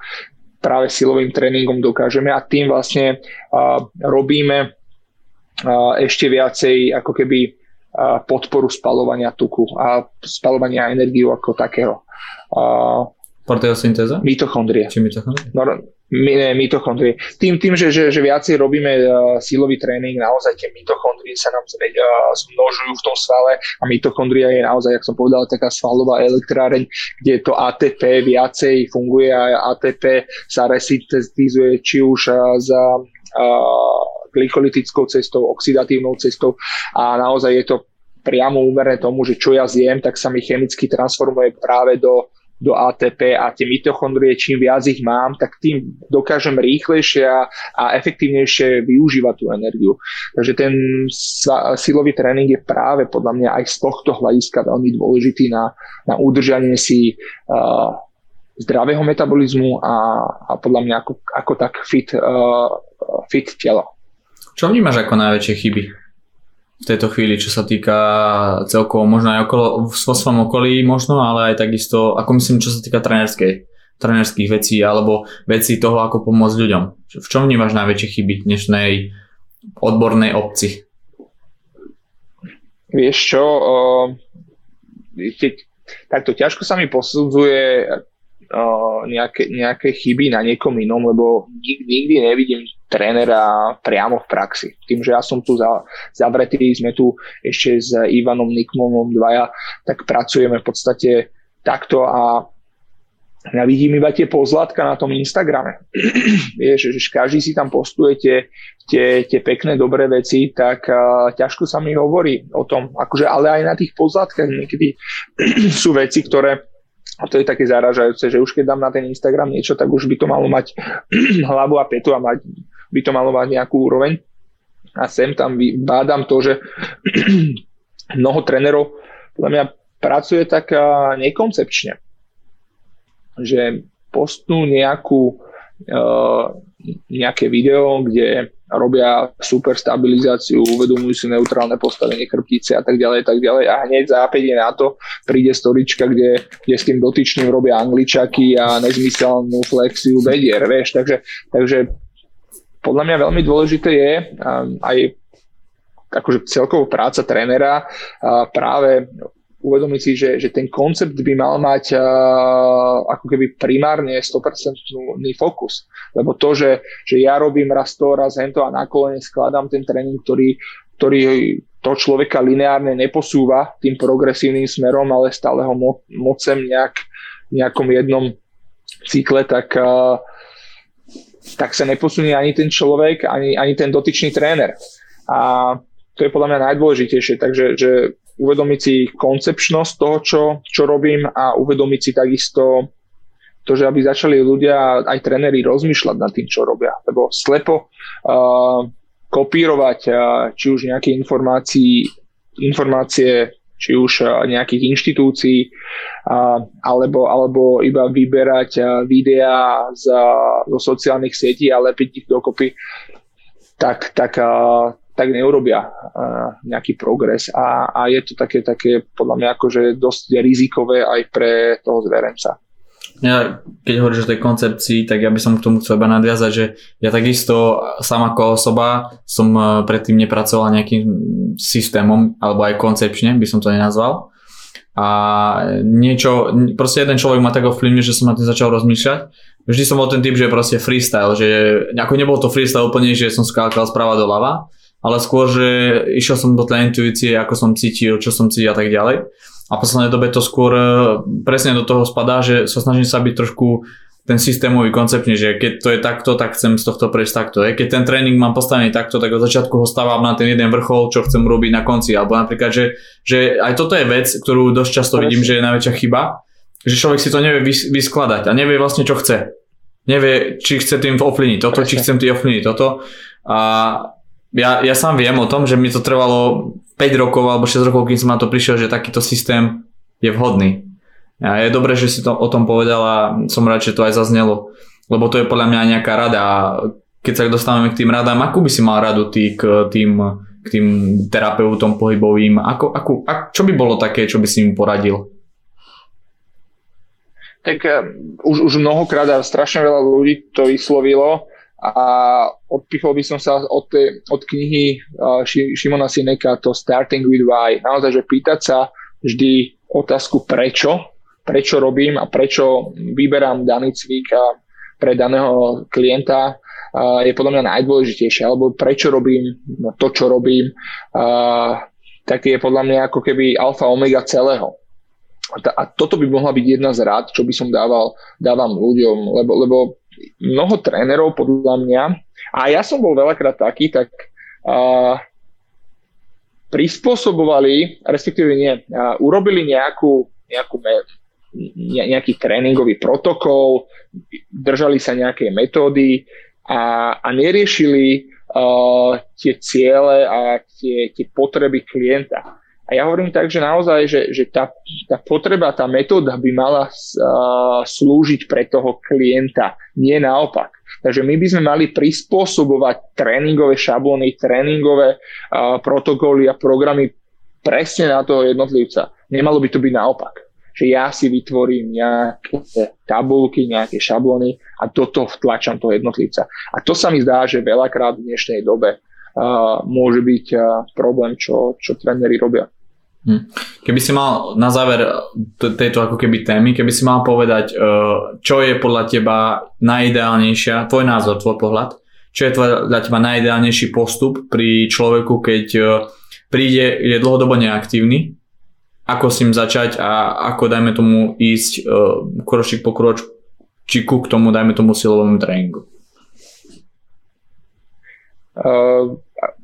práve silovým tréningom dokážeme a tým vlastne robíme ešte viacej ako keby podporu spalovania tuku a spalovania energiu ako takého. Proteosyntéza? Mitochondrie. Či mitochondrie? No, mitochondrie. Tým, tým že, že, že viacej robíme uh, silový tréning, naozaj tie mitochondrie sa nám zmeď, uh, zmnožujú v tom svale a mitochondria je naozaj, ako som povedal, taká svalová elektráreň, kde to ATP viacej funguje a ATP sa resyntetizuje či už uh, za uh, glykolytickou cestou, oxidatívnou cestou a naozaj je to priamo úmerné tomu, že čo ja zjem, tak sa mi chemicky transformuje práve do do ATP a tie mitochondrie, čím viac ich mám, tak tým dokážem rýchlejšie a, efektívnejšie využívať tú energiu. Takže ten silový tréning je práve podľa mňa aj z tohto hľadiska veľmi dôležitý na, na udržanie si uh, zdravého metabolizmu a, a podľa mňa ako, ako tak fit, uh, fit telo. Čo vnímaš ako najväčšie chyby v tejto chvíli, čo sa týka celkovo možno aj okolo, vo svojom okolí možno, ale aj takisto, ako myslím, čo sa týka trenerskej, trenerských vecí alebo vecí toho, ako pomôcť ľuďom. V čom vnímaš najväčšie chyby dnešnej odbornej obci? Vieš čo, uh, takto ťažko sa mi posudzuje nejaké, nejaké chyby na niekom inom, lebo nikdy, nikdy nevidím trénera priamo v praxi. Tým, že ja som tu za, zavretý, sme tu ešte s Ivanom Nikmonom dvaja, tak pracujeme v podstate takto a ja vidím iba tie pozlátka na tom Instagrame. Vieš, že každý si tam postuje tie, tie, tie pekné, dobré veci, tak uh, ťažko sa mi hovorí o tom. Akože, ale aj na tých pozlátkach niekedy sú veci, ktoré a to je také zaražajúce, že už keď dám na ten Instagram niečo, tak už by to malo mať hlavu a petu a mať, by to malo mať nejakú úroveň. A sem tam bádam to, že mnoho trénerov podľa mňa pracuje tak nekoncepčne. Že postnú nejakú, nejaké video, kde robia super stabilizáciu, uvedomujú si neutrálne postavenie chrbtice a tak ďalej, tak ďalej. A hneď za 5 na to príde storička, kde, kde s tým dotyčným robia angličaky a nezmyselnú flexiu bedier, vieš, takže, takže podľa mňa veľmi dôležité je aj akože celková práca trénera práve uvedomiť si, že, že ten koncept by mal mať uh, ako keby primárne 100% fokus. Lebo to, že, že ja robím raz to, raz hento a nakoniec skladám ten tréning, ktorý, ktorý to človeka lineárne neposúva tým progresívnym smerom, ale stále ho mo- mocem nejak, nejakom jednom cykle, tak, uh, tak sa neposunie ani ten človek, ani, ani ten dotyčný tréner. A to je podľa mňa najdôležitejšie. Takže že uvedomiť si koncepčnosť toho, čo, čo robím a uvedomiť si takisto to, že aby začali ľudia, aj tréneri rozmýšľať nad tým, čo robia. Lebo slepo uh, kopírovať uh, či už nejaké informácie, či už uh, nejakých inštitúcií, uh, alebo, alebo iba vyberať uh, videá z, zo sociálnych sietí a lepiť ich dokopy, tak, tak uh, tak neurobia uh, nejaký progres a, a je to také, také podľa mňa akože dosť rizikové aj pre toho zverenca. Ja, keď hovoríš o tej koncepcii, tak ja by som k tomu chcel iba nadviazať, že ja takisto sám ako osoba som e, predtým nepracoval nejakým systémom, alebo aj koncepčne by som to nenazval. A niečo, proste jeden človek ma tak ovplyvnil, že som na tým začal rozmýšľať. Vždy som bol ten typ, že proste freestyle, že ako nebol to freestyle úplne, že som skákal sprava do lava, ale skôr, že išiel som do tej intuície, ako som cítil, čo som cítil a tak ďalej. A v poslednej dobe to skôr e, presne do toho spadá, že sa snažím sa byť trošku ten systémový konceptne, že keď to je takto, tak chcem z tohto prejsť takto. Keď ten tréning mám postavený takto, tak od začiatku ho stávam na ten jeden vrchol, čo chcem robiť na konci. Alebo napríklad, že, že aj toto je vec, ktorú dosť často Presne. vidím, že je najväčšia chyba, že človek si to nevie vyskladať a nevie vlastne, čo chce. Nevie, či chce tým ovplyvniť toto, Presne. či chcem tým ovplyvniť toto. A ja, ja sám viem o tom, že mi to trvalo 5 rokov alebo 6 rokov, kým som na to prišiel, že takýto systém je vhodný. A je dobré, že si to o tom povedal a som rád, že to aj zaznelo, lebo to je podľa mňa nejaká rada a keď sa dostávame k tým radám, akú by si mal radu ty k tým, k tým terapeutom pohybovým, ako, ako, ak, čo by bolo také, čo by si im poradil? Tak uh, už, už mnohokrát a strašne veľa ľudí to vyslovilo, a odpichol by som sa od, tej, od knihy uh, Šimona Sineka to Starting with Why. Naozaj, že pýtať sa vždy otázku prečo, prečo robím a prečo vyberám daný cvik pre daného klienta uh, je podľa mňa najdôležitejšie, alebo prečo robím to, čo robím, uh, tak je podľa mňa ako keby alfa omega celého. A toto by mohla byť jedna z rád, čo by som dával, dávam ľuďom, lebo, lebo mnoho trénerov podľa mňa, a ja som bol veľakrát taký, tak uh, prispôsobovali, respektíve nie, uh, urobili nejakú, nejakú ne, nejaký tréningový protokol, držali sa nejakej metódy a, a neriešili uh, tie ciele a tie, tie potreby klienta. A ja hovorím tak, že naozaj, že, že tá, tá potreba, tá metóda by mala uh, slúžiť pre toho klienta, nie naopak. Takže my by sme mali prispôsobovať tréningové šablóny, tréningové uh, protokoly a programy presne na toho jednotlivca. Nemalo by to byť naopak. Že ja si vytvorím nejaké tabulky, nejaké šablóny a do toho vtlačam toho jednotlivca. A to sa mi zdá, že veľakrát v dnešnej dobe uh, môže byť uh, problém, čo, čo tréneri robia. Hm. Keby si mal na záver tejto ako keby témy, keby si mal povedať, e, čo je podľa teba najideálnejšia, tvoj názor, tvoj pohľad, čo je podľa teba najideálnejší postup pri človeku, keď e, príde, je dlhodobo neaktívny, ako s ním začať a ako dajme tomu ísť e, kročík po kročíku k tomu, dajme tomu silovému tréningu. Uh,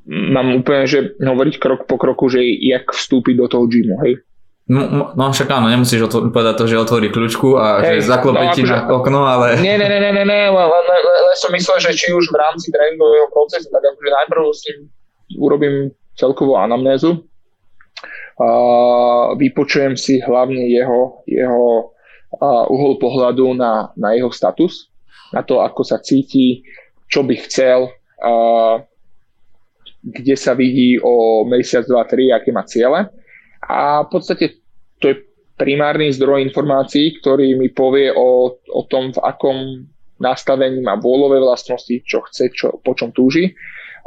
mám úplne, že hovoriť krok po kroku, že jak vstúpiť do toho gymu, hej? No, no však áno, nemusíš to, povedať to, že otvorí kľúčku a hey, že zaklopí no, ti akože, na okno, ale... Nie, nie, nie, nie, nie, len, len, len som myslel, že či už v rámci tréningového procesu, tak akože najprv si urobím celkovú anamnézu, vypočujem si hlavne jeho, jeho uhol pohľadu na, na jeho status, na to, ako sa cíti, čo by chcel, kde sa vidí o mesiac, dva, tri, aké má ciele. A v podstate to je primárny zdroj informácií, ktorý mi povie o, o tom, v akom nastavení má vôľové vlastnosti, čo chce, čo, po čom túži.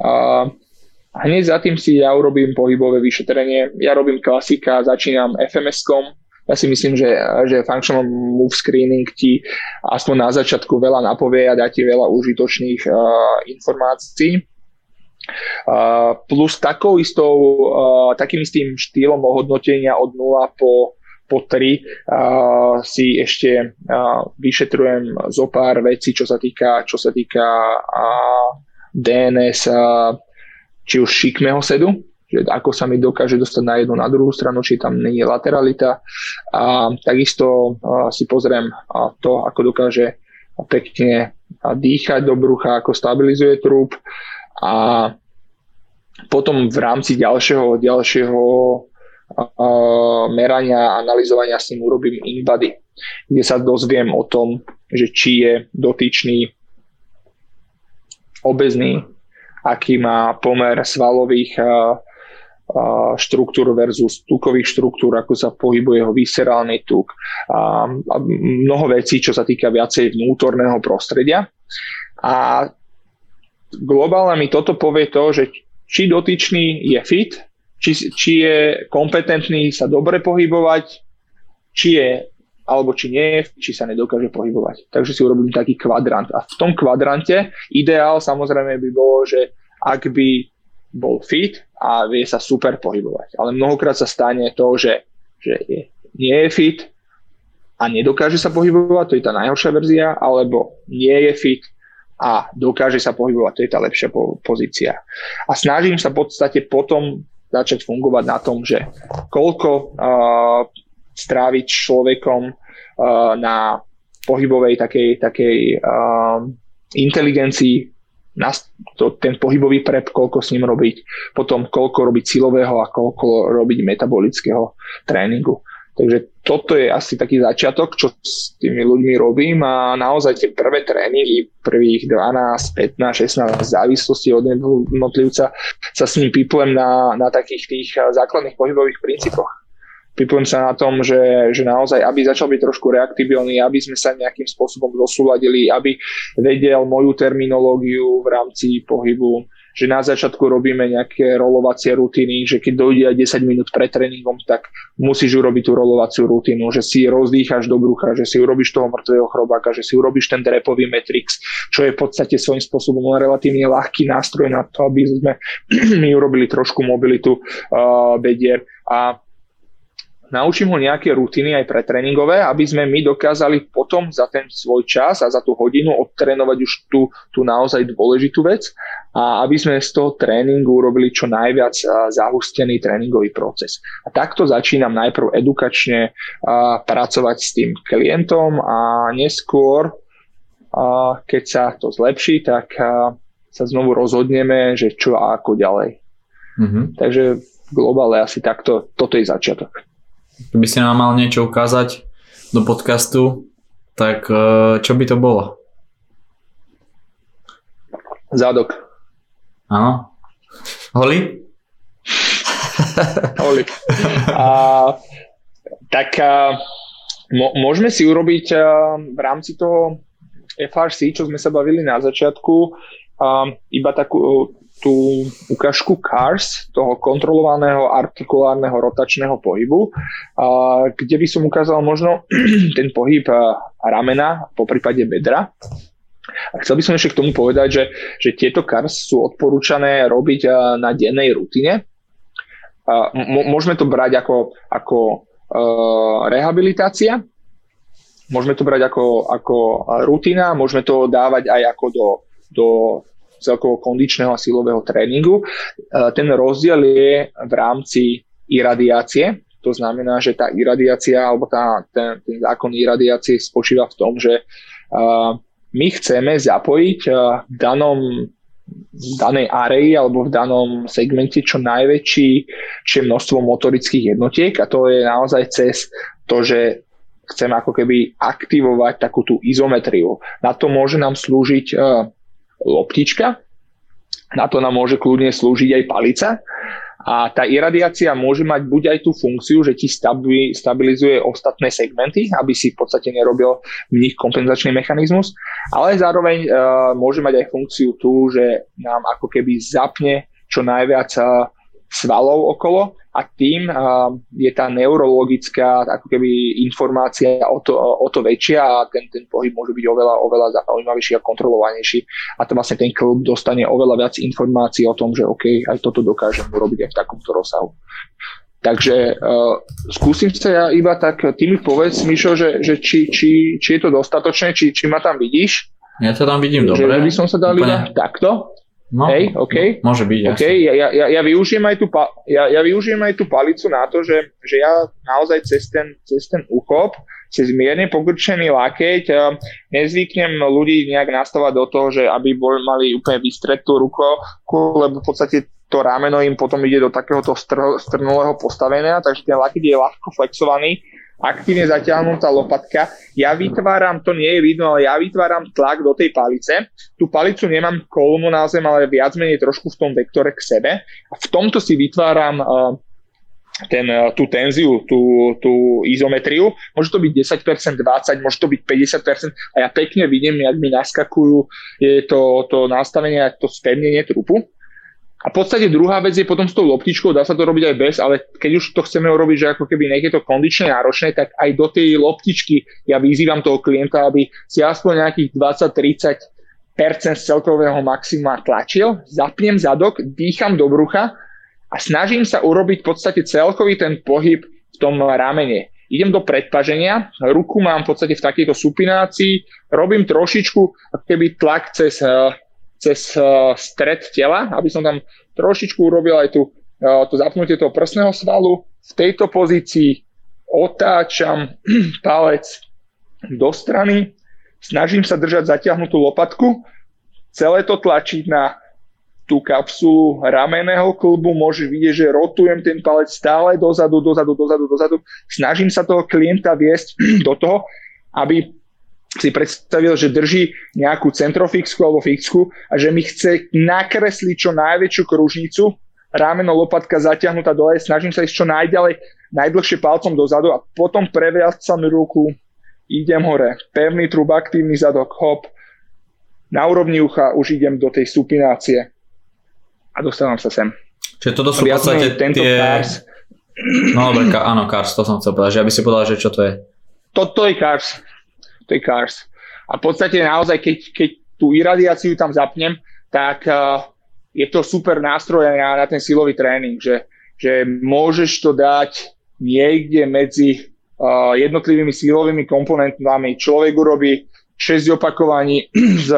A hneď za tým si ja urobím pohybové vyšetrenie. Ja robím klasika, začínam FMS-kom, ja si myslím, že, že Functional Move Screening ti aspoň na začiatku veľa napovie a dá ti veľa užitočných uh, informácií. Uh, plus takou istou, uh, takým istým štýlom ohodnotenia od 0 po, po 3 uh, si ešte uh, vyšetrujem zo pár vecí, čo sa týka, čo sa týka uh, DNS, uh, či už šikmého sedu, že ako sa mi dokáže dostať na jednu, na druhú stranu, či tam je lateralita. A takisto si pozriem to, ako dokáže pekne dýchať do brucha, ako stabilizuje trup a potom v rámci ďalšieho, ďalšieho merania a analyzovania s ním urobím in-body, kde sa dozviem o tom, že či je dotyčný obezný, aký má pomer svalových štruktúr versus tukových štruktúr, ako sa pohybuje jeho viscerálny tuk a, a mnoho vecí, čo sa týka viacej vnútorného prostredia. A globálne mi toto povie to, že či dotyčný je fit, či, či je kompetentný sa dobre pohybovať, či je alebo či nie či sa nedokáže pohybovať. Takže si urobím taký kvadrant. A v tom kvadrante ideál samozrejme by bolo, že ak by bol fit a vie sa super pohybovať. Ale mnohokrát sa stane to, že, že je, nie je fit a nedokáže sa pohybovať, to je tá najhoršia verzia, alebo nie je fit a dokáže sa pohybovať, to je tá lepšia po, pozícia. A snažím sa v podstate potom začať fungovať na tom, že koľko uh, stráviť človekom uh, na pohybovej takej, takej uh, inteligencii, to, ten pohybový prep, koľko s ním robiť, potom koľko robiť silového a koľko robiť metabolického tréningu. Takže toto je asi taký začiatok, čo s tými ľuďmi robím a naozaj tie prvé tréningy, prvých 12, 15, 16 v závislosti od jednotlivca sa s ním piplem na, na takých tých základných pohybových princípoch. Typujem sa na tom, že, že naozaj, aby začal byť trošku reaktibilný, aby sme sa nejakým spôsobom zosúladili, aby vedel moju terminológiu v rámci pohybu, že na začiatku robíme nejaké rolovacie rutiny, že keď dojde aj 10 minút pred tréningom, tak musíš urobiť tú rolovaciu rutinu, že si rozdýcháš do brucha, že si urobíš toho mŕtvého chrobáka, že si urobíš ten drepový matrix, čo je v podstate svojím spôsobom relatívne ľahký nástroj na to, aby sme my urobili trošku mobilitu uh, bedier a naučím ho nejaké rutiny aj pre tréningové, aby sme my dokázali potom za ten svoj čas a za tú hodinu odtrénovať už tú, tú naozaj dôležitú vec a aby sme z toho tréningu urobili čo najviac zahustený tréningový proces. A takto začínam najprv edukačne pracovať s tým klientom a neskôr, keď sa to zlepší, tak sa znovu rozhodneme, že čo a ako ďalej. Mm-hmm. Takže globále asi takto, toto je začiatok. Keby si nám mal niečo ukázať do podcastu, tak e, čo by to bolo? Zádok. Áno. Holi? Holi. A, tak a, môžeme si urobiť a, v rámci toho FRC, čo sme sa bavili na začiatku, a, iba takú tú ukážku CARS, toho kontrolovaného artikulárneho rotačného pohybu, kde by som ukázal možno ten pohyb ramena, po prípade bedra. A chcel by som ešte k tomu povedať, že, že tieto CARS sú odporúčané robiť na dennej rutine. Môžeme to brať ako, ako rehabilitácia, môžeme to brať ako, ako rutina, môžeme to dávať aj ako do, do celkovo kondičného a silového tréningu. E, ten rozdiel je v rámci iradiácie, to znamená, že tá iradiácia alebo tá, ten, ten zákon iradiácie spočíva v tom, že uh, my chceme zapojiť uh, v danom v danej areji alebo v danom segmente čo najväčší čo množstvo motorických jednotiek a to je naozaj cez to, že chceme ako keby aktivovať takú tú izometriu. Na to môže nám slúžiť uh, loptička, na to nám môže kľudne slúžiť aj palica. A tá iradiácia môže mať buď aj tú funkciu, že ti stabilizuje ostatné segmenty, aby si v podstate nerobil v nich kompenzačný mechanizmus, ale zároveň uh, môže mať aj funkciu tú, že nám ako keby zapne čo najviac uh, svalov okolo a tým je tá neurologická ako keby informácia o to, o to väčšia a ten, ten pohyb môže byť oveľa, oveľa zaujímavejší a kontrolovanejší a to vlastne ten klub dostane oveľa viac informácií o tom, že OK, aj toto dokážem urobiť aj v takomto rozsahu. Takže uh, skúsim sa ja iba tak, ty mi povedz, Mišo, že, že či, či, či je to dostatočné, či, či ma tam vidíš. Ja to tam vidím dobre. Že by som sa dal iba takto. No, Hej, OK. Môže byť, okay. Ja, ja, ja, využijem aj tú, ja, ja využijem aj tú palicu na to, že, že ja naozaj cez ten, cez ten uchop, cez mierne pogrčený lakeť uh, nezvyknem ľudí nejak nastavať do toho, že aby bol, mali úplne vystretú ruku, lebo v podstate to rameno im potom ide do takéhoto str- strnulého postavenia, takže ten lakeť je ľahko flexovaný aktívne zatiahnutá lopatka. Ja vytváram, to nie je vidno, ale ja vytváram tlak do tej palice. Tú palicu nemám kolmu na zem, ale viac menej trošku v tom vektore k sebe. A v tomto si vytváram uh, ten, uh, tú tenziu, tú, tú izometriu. Môže to byť 10%, 20%, môže to byť 50% a ja pekne vidím, jak mi naskakujú je to, to nastavenie, to spevnenie trupu. A v podstate druhá vec je potom s tou loptičkou, dá sa to robiť aj bez, ale keď už to chceme urobiť, že ako keby je to kondične náročné, tak aj do tej loptičky ja vyzývam toho klienta, aby si aspoň nejakých 20-30% z celkového maxima tlačil, zapnem zadok, dýcham do brucha a snažím sa urobiť v podstate celkový ten pohyb v tom ramene. Idem do predpaženia, ruku mám v podstate v takejto supinácii, robím trošičku keby tlak cez eh, cez uh, stred tela, aby som tam trošičku urobil aj tu, uh, to zapnutie toho prsného svalu. V tejto pozícii otáčam palec do strany, snažím sa držať zatiahnutú lopatku, celé to tlačiť na tú kapsulu ramenného klbu, môžeš vidieť, že rotujem ten palec stále dozadu, dozadu, dozadu, dozadu. Snažím sa toho klienta viesť do toho, aby si predstavil, že drží nejakú centrofixku alebo fixku a že mi chce nakresliť čo najväčšiu kružnicu, rámeno lopatka zatiahnutá dole, snažím sa ísť čo najďalej, najdlhšie palcom dozadu a potom previacam ruku, idem hore, pevný trub, aktívny zadok, hop, na úrovni ucha už idem do tej supinácie a dostávam sa sem. Čiže toto sú v podstate tento tie... Cars. No dobre, áno, Cars, to som chcel povedať, že aby si povedal, že čo to je. Toto je Cars tej Cars. A v podstate naozaj, keď, keď tú iradiáciu tam zapnem, tak uh, je to super nástroj na, na ten silový tréning, že, že môžeš to dať niekde medzi uh, jednotlivými silovými komponentami. Človek urobí 6 opakovaní s,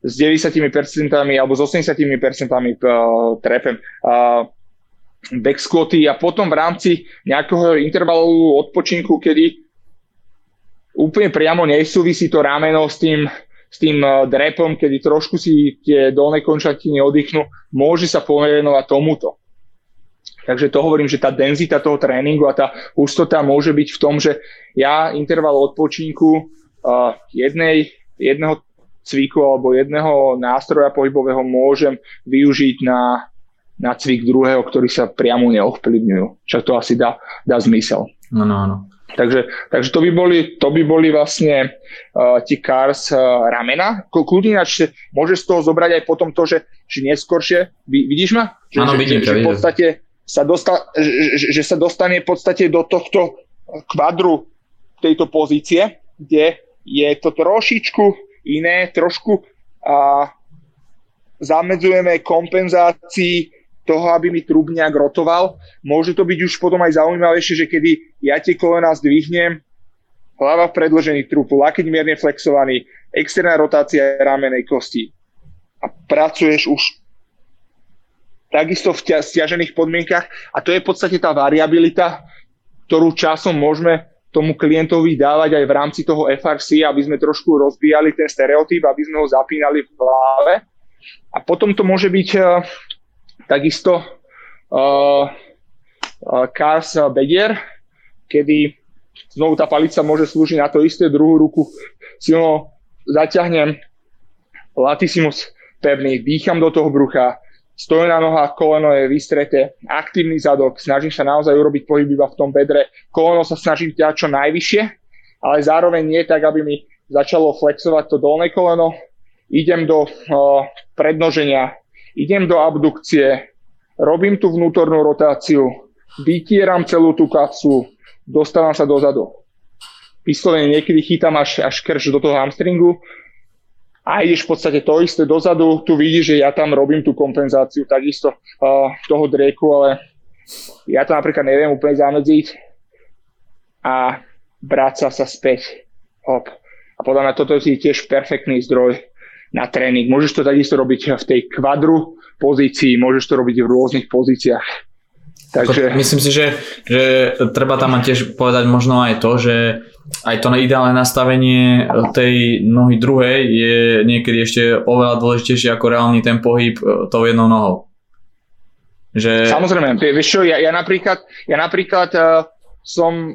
s 90% alebo s 80% uh, trepem. Uh, back squaty a potom v rámci nejakého intervalu odpočinku, kedy úplne priamo nesúvisí to rameno s tým, s tým eh, drepom, kedy trošku si tie dolné končatiny oddychnú, môže sa pomerenovať tomuto. Takže to hovorím, že tá denzita toho tréningu a tá hustota môže byť v tom, že ja interval odpočinku uh, jednej, jedného cviku alebo jedného nástroja pohybového môžem využiť na, na cvik druhého, ktorý sa priamo neovplyvňujú. Čo to asi dá, dá zmysel. Áno, áno. Takže, takže to, by boli, to by boli vlastne uh, ti cars uh, ramena. Kľudne ináč môže z toho zobrať aj potom to, že, že neskôršie, vidíš ma? Že, Áno, vidím, že, že, v podstate sa dosta, že, že sa dostane v podstate do tohto kvadru tejto pozície, kde je to trošičku iné, trošku a zamedzujeme kompenzácii toho, aby mi trub nejak rotoval. Môže to byť už potom aj zaujímavejšie, že kedy ja tie kolena zdvihnem, hlava v predložený trupu, lakeť mierne flexovaný, externá rotácia ramenej kosti. A pracuješ už takisto v ťa, stiažených podmienkach. A to je v podstate tá variabilita, ktorú časom môžeme tomu klientovi dávať aj v rámci toho FRC, aby sme trošku rozbíjali ten stereotyp, aby sme ho zapínali v hlave. A potom to môže byť uh, takisto uh, Cars bedier, kedy znovu tá palica môže slúžiť na to isté, druhú ruku silno zaťahnem, latissimus pevný, dýcham do toho brucha, stojím nohách, koleno je vystreté, aktívny zadok, snažím sa naozaj urobiť pohyb iba v tom bedre, koleno sa snažím ťať čo najvyššie, ale zároveň nie tak, aby mi začalo flexovať to dolné koleno, idem do uh, prednoženia, idem do abdukcie, robím tú vnútornú rotáciu, vytieram celú tú kapsu, dostávam sa dozadu. Vyslovene niekedy chytám až, až krč do toho hamstringu, a ideš v podstate to isté dozadu, tu vidíš, že ja tam robím tú kompenzáciu takisto uh, toho drieku, ale ja to napríklad neviem úplne zamedziť a vráca sa späť. Hop. A podľa mňa toto je tiež perfektný zdroj na tréning. Môžeš to takisto robiť v tej kvadru pozícii, môžeš to robiť v rôznych pozíciách. Takže... Myslím si, že, že treba tam tiež povedať možno aj to, že aj to ideálne nastavenie tej nohy druhej je niekedy ešte oveľa dôležitejšie ako reálny ten pohyb e, tou jednou nohou. Že... Samozrejme, vieš čo, ja, ja napríklad, ja napríklad uh, som,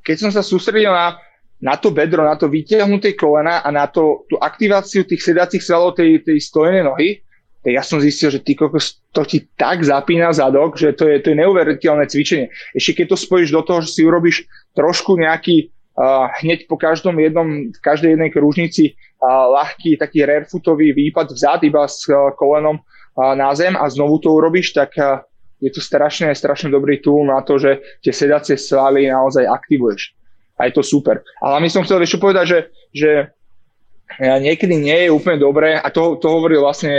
keď som sa sústredil na, na to bedro, na to vytiahnuté kolena a na to, tú aktiváciu tých sedacích svalov tej, tej stojenej nohy, tak ja som zistil, že ty kokos, to ti tak zapína zadok, že to je, to je neuveriteľné cvičenie. Ešte keď to spojíš do toho, že si urobíš trošku nejaký uh, hneď po každom jednom, v každej jednej kružnici uh, ľahký taký rarefootový výpad vzad iba s uh, kolenom uh, na zem a znovu to urobíš, tak uh, je to strašne, strašne dobrý tool na to, že tie sedacie svaly naozaj aktivuješ. A je to super. Ale my som chcel ešte povedať, že, že niekedy nie je úplne dobré, a to, to hovoril vlastne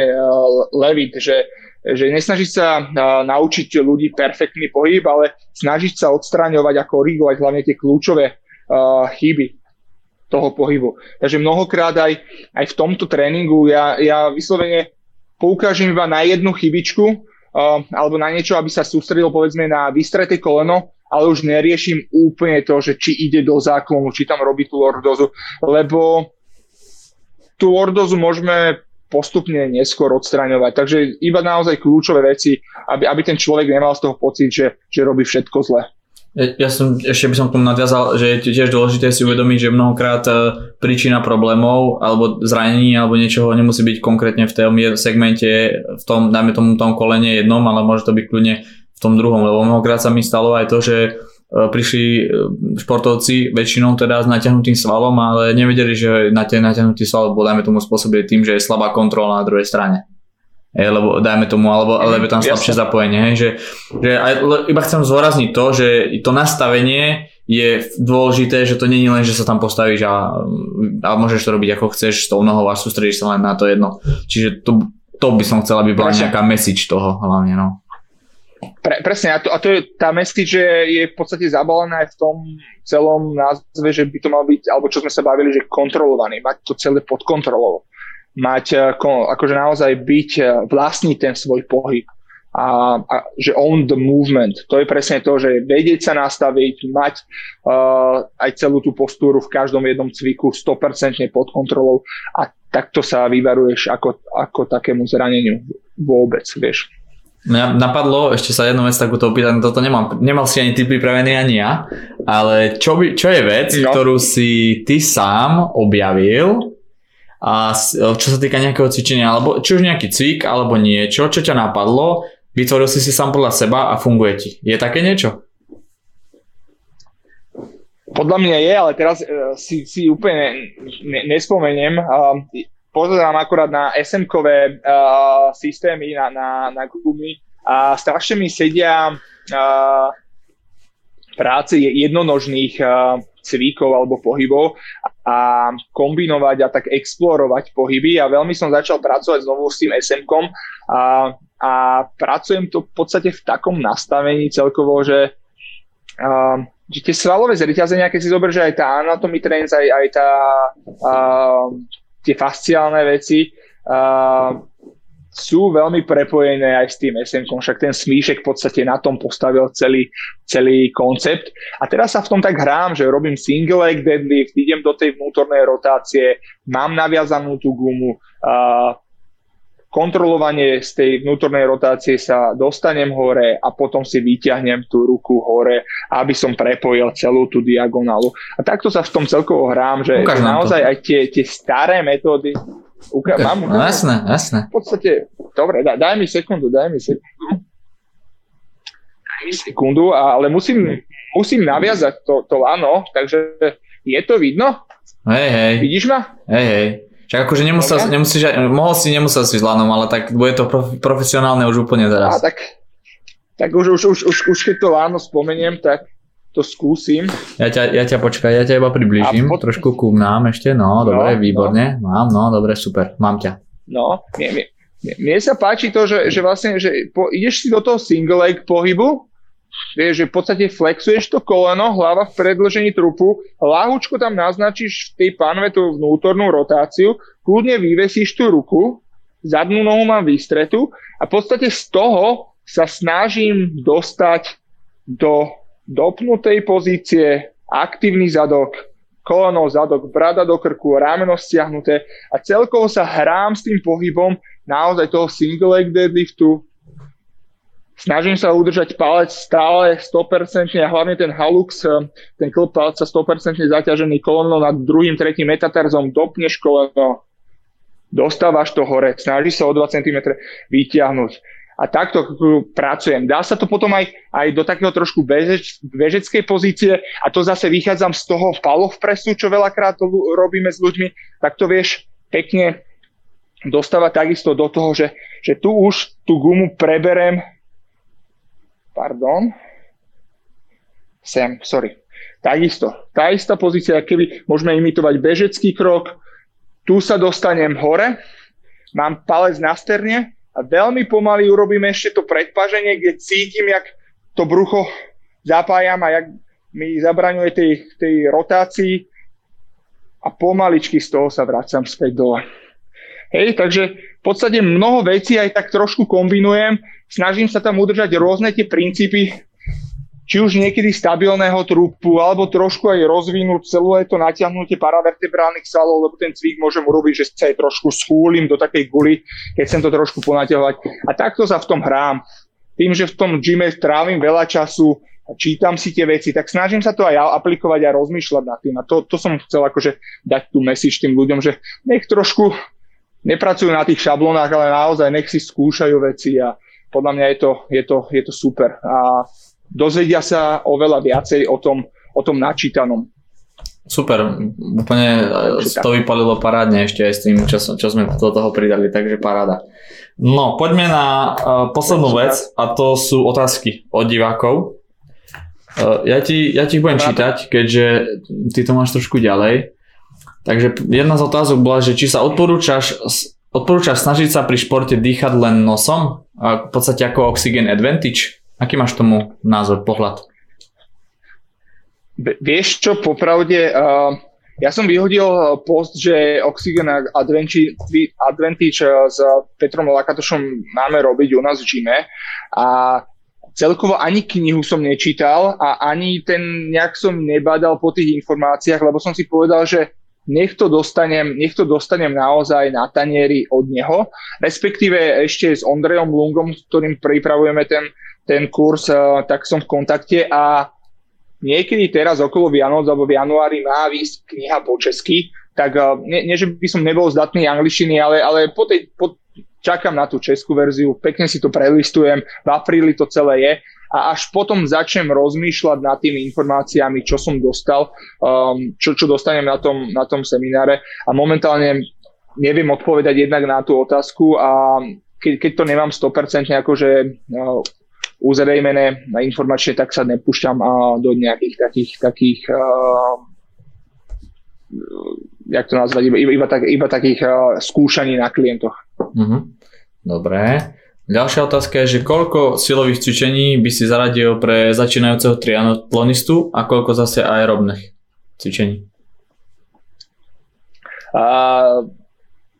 Levit, že, že nesnažiť sa naučiť ľudí perfektný pohyb, ale snažiť sa odstraňovať a korigovať hlavne tie kľúčové chyby toho pohybu. Takže mnohokrát aj, aj v tomto tréningu ja, ja vyslovene poukážem iba na jednu chybičku uh, alebo na niečo, aby sa sústredil povedzme na vystreté koleno, ale už neriešim úplne to, že či ide do záklonu, či tam robí tú lordozu, lebo tú lordozu môžeme postupne neskôr odstraňovať. Takže iba naozaj kľúčové veci, aby, aby ten človek nemal z toho pocit, že, že robí všetko zle. Ja, som, ešte by som k tomu nadviazal, že je tiež dôležité si uvedomiť, že mnohokrát e, príčina problémov alebo zranení alebo niečoho nemusí byť konkrétne v tom segmente, v tom, dajme tomu tom kolene jednom, ale môže to byť kľudne tom druhom, lebo mnohokrát sa mi stalo aj to, že E, prišli e, športovci väčšinou teda s natiahnutým svalom, ale nevedeli, že na ten natiahnutý sval bol dajme tomu spôsobili tým, že je slabá kontrola na druhej strane. Je, lebo dajme tomu, alebo, mhm, alebo tam slabšie zapojenie. Hej, že, že aj, le, iba chcem zvorazniť to, že to nastavenie je dôležité, že to není len, že sa tam postavíš a, a môžeš to robiť ako chceš s tou nohou a sústredíš sa len na to jedno. Čiže to, to by som chcel, aby bola nejaká message toho hlavne. No. Pre, presne, a to, a to je tá message, že je v podstate zabalená aj v tom celom názve, že by to mal byť, alebo čo sme sa bavili, že kontrolovaný, mať to celé pod kontrolou. Mať, eh, akože naozaj byť, eh, vlastniť ten svoj pohyb. A, a že own the movement. To je presne to, že vedieť sa nastaviť, mať uh, aj celú tú postúru v každom jednom cviku 100% pod kontrolou a takto sa vyvaruješ ako, ako takému zraneniu vôbec, vieš. Mňa napadlo ešte sa jednu vec takúto opýtať, toto nemám, nemal si ani ty pripravený ani ja, ale čo, by, čo je vec, no. ktorú si ty sám objavil a čo sa týka nejakého cvičenia, alebo či už nejaký cvik, alebo niečo, čo ťa napadlo, vytvoril si si sám podľa seba a funguje ti. Je také niečo? Podľa mňa je, ale teraz uh, si, si úplne ne, nespomeniem. Uh, pozerám akorát na SM-kové uh, systémy, na, na, na gumy a strašne mi sedia uh, práce jednonožných uh, cvíkov alebo pohybov a kombinovať a tak explorovať pohyby. A veľmi som začal pracovať znovu s tým SM-kom a, a pracujem to v podstate v takom nastavení celkovo, že uh, že tie svalové zreťazenia, keď si zober, že aj tá anatomy trains, aj, aj tá uh, tie fasciálne veci uh, sú veľmi prepojené aj s tým SM, však ten smíšek v podstate na tom postavil celý, celý koncept. A teraz sa v tom tak hrám, že robím single leg deadlift, idem do tej vnútornej rotácie, mám naviazanú tú gumu, uh, kontrolovanie z tej vnútornej rotácie sa dostanem hore a potom si vyťahnem tú ruku hore, aby som prepojil celú tú diagonálu. A takto sa v tom celkovo hrám, že, že naozaj to. aj tie, tie staré metódy Uka- okay. mám, no, jasné, jasné. V podstate, dobre, daj, daj mi sekundu, daj mi sekundu. Daj mi sekundu, ale musím, musím naviazať to, to lano, takže je to vidno? Hej, hej. Vidíš ma? Hej, hej. Však akože nemusel, okay. nemusíš, mohol si, nemusel si s lanom, ale tak bude to prof, profesionálne už úplne teraz. A tak, tak už, už, už, už, už keď to lano spomeniem, tak to skúsim. Ja ťa, ja ťa počkaj, ja ťa iba približím, pot... trošku ku nám ešte, no, no dobre, výborne, no. mám, no, dobre, super, mám ťa. No, mne, mne, mne sa páči to, že, že vlastne, že po, ideš si do toho single leg pohybu, vieš, že v podstate flexuješ to koleno, hlava v predlžení trupu, láhučko tam naznačíš v tej panve tú vnútornú rotáciu, kľudne vyvesíš tú ruku, zadnú nohu mám vystretu a v podstate z toho sa snažím dostať do dopnutej pozície, aktívny zadok, koleno, zadok, brada do krku, rameno stiahnuté a celkovo sa hrám s tým pohybom naozaj toho single leg deadliftu. Snažím sa udržať palec stále 100% a hlavne ten halux, eh, ten klb palca 100% zaťažený koleno nad druhým, tretím metatarzom, dopneš koleno, dostávaš to hore, snažíš sa o 2 cm vyťahnuť a takto pracujem. Dá sa to potom aj, aj do takého trošku bežeč, bežeckej pozície a to zase vychádzam z toho palov presu, čo veľakrát robíme s ľuďmi, tak to vieš pekne dostávať takisto do toho, že, že tu už tú gumu preberem pardon. Sem, sorry. Takisto, tá istá pozícia, keby môžeme imitovať bežecký krok. Tu sa dostanem hore. Mám palec na sterne a veľmi pomaly urobíme ešte to predpaženie, kde cítim, jak to brucho zapájam a jak mi zabraňuje tej, tej rotácii. A pomaličky z toho sa vracam späť dole. Hej, takže v podstate mnoho vecí aj tak trošku kombinujem, snažím sa tam udržať rôzne tie princípy, či už niekedy stabilného trupu, alebo trošku aj rozvinúť celé to natiahnutie paravertebrálnych svalov, lebo ten cvik môžem urobiť, že sa aj trošku schúlim do takej guly, keď chcem to trošku ponaťahovať. A takto sa v tom hrám. Tým, že v tom gyme trávim veľa času, čítam si tie veci, tak snažím sa to aj aplikovať a rozmýšľať nad tým. A to, to som chcel akože dať tú message tým ľuďom, že nech trošku nepracujú na tých šablónach, ale naozaj nech si skúšajú veci a podľa mňa je to, je to, je to super. A dozvedia sa oveľa viacej o tom, o tom načítanom. Super, úplne to vypalilo parádne ešte aj s tým, čo, čo sme do toho pridali, takže paráda. No, poďme na uh, poslednú vec a to sú otázky od divákov. Uh, ja, ti, ja ti ich budem čítať, keďže ty to máš trošku ďalej. Takže jedna z otázok bola, že či sa odporúčaš, odporúčaš snažiť sa pri športe dýchať len nosom, v podstate ako Oxygen Advantage? Aký máš tomu názor, pohľad? Vieš čo, popravde, uh, ja som vyhodil post, že Oxygen Advantage, Advantage s Petrom Lakatošom máme robiť u nás v gyme a celkovo ani knihu som nečítal a ani ten nejak som nebadal po tých informáciách, lebo som si povedal, že nech to dostanem, nech to dostanem naozaj na tanieri od neho, respektíve ešte s Ondrejom Lungom, s ktorým pripravujeme ten ten kurz, eh, tak som v kontakte a niekedy teraz okolo Vianoc alebo v januári má výsť kniha po česky, tak eh, nie, nie, že by som nebol zdatný angličtiny, ale, ale po tej, po, čakám na tú českú verziu, pekne si to prelistujem, v apríli to celé je a až potom začnem rozmýšľať nad tými informáciami, čo som dostal, um, čo, čo dostanem na tom, na tom semináre a momentálne neviem odpovedať jednak na tú otázku a keď, keď to nemám 100% akože uh, uzrejmené informačne, tak sa nepúšťam do nejakých takých, takých uh, jak to nazvať, iba, iba, tak, iba takých uh, skúšaní na klientoch. Uh-huh. Dobre. Ďalšia otázka je, že koľko silových cvičení by si zaradil pre začínajúceho triatlonistu a koľko zase aerobných cvičení? Uh,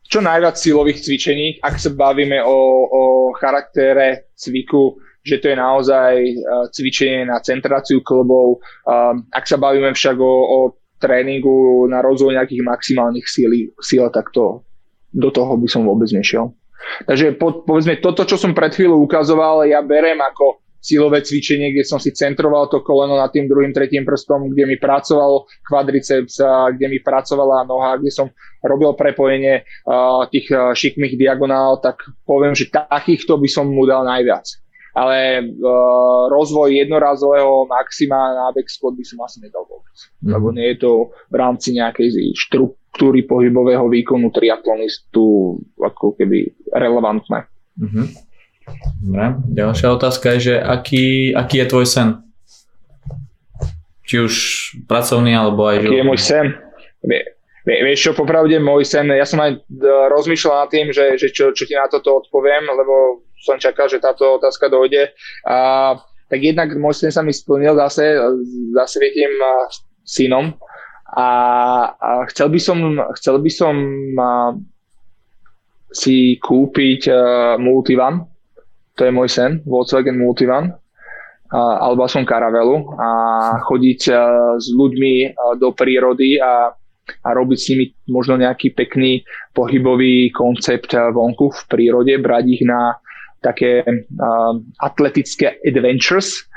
čo najviac silových cvičení, ak sa bavíme o, o charaktere cviku, že to je naozaj uh, cvičenie na centráciu klbov. Um, ak sa bavíme však o, o tréningu na rozvoj nejakých maximálnych síl, síl tak to do toho by som vôbec nešiel. Takže po, povedzme, toto, čo som pred chvíľou ukazoval, ja berem ako silové cvičenie, kde som si centroval to koleno nad tým druhým, tretím prstom, kde mi pracoval kvadriceps, kde mi pracovala noha, kde som robil prepojenie uh, tých uh, šikmých diagonál, tak poviem, že takýchto by som mu dal najviac. Ale uh, rozvoj jednorazového maxima na back squat by som asi nedal vôbec. Mm. Lebo nie je to v rámci nejakej štruktúry pohybového výkonu triatlonistu ako keby relevantné. Mm-hmm. Dobre, ďalšia otázka je, že aký, aký je tvoj sen? Či už pracovný, alebo aj... Aký je môj sen? Vieš čo, popravde môj sen, ja som aj e, rozmýšľal nad tým, že, že čo, čo ti na toto odpoviem, lebo som čakal, že táto otázka dojde. A, tak jednak môj sen sa mi splnil zase, zase vietím synom. A, a chcel by som, chcel by som a, si kúpiť a, multivan, to je môj sen, Volkswagen Multivan, alebo som karavelu a chodiť s ľuďmi do prírody a, a robiť s nimi možno nejaký pekný pohybový koncept vonku v prírode, brať ich na také uh, atletické adventures,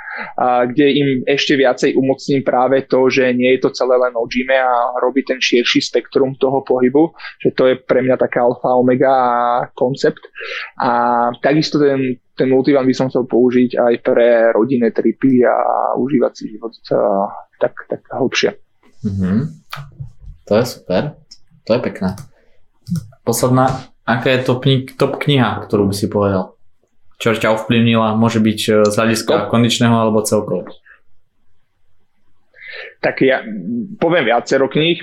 kde im ešte viacej umocním práve to, že nie je to celé len o gyme a robí ten širší spektrum toho pohybu, že to je pre mňa taká alfa omega koncept. A takisto ten, ten multivan by som chcel použiť aj pre rodinné tripy a užívať si život tak, tak hlbšie. Mm-hmm. To je super. To je pekné. Posledná, aká je top, top kniha, ktorú by si povedal? Čo ťa ovplyvnila, môže byť e, z hľadiska no. kondičného alebo celkovo? Tak ja poviem viacero kníh.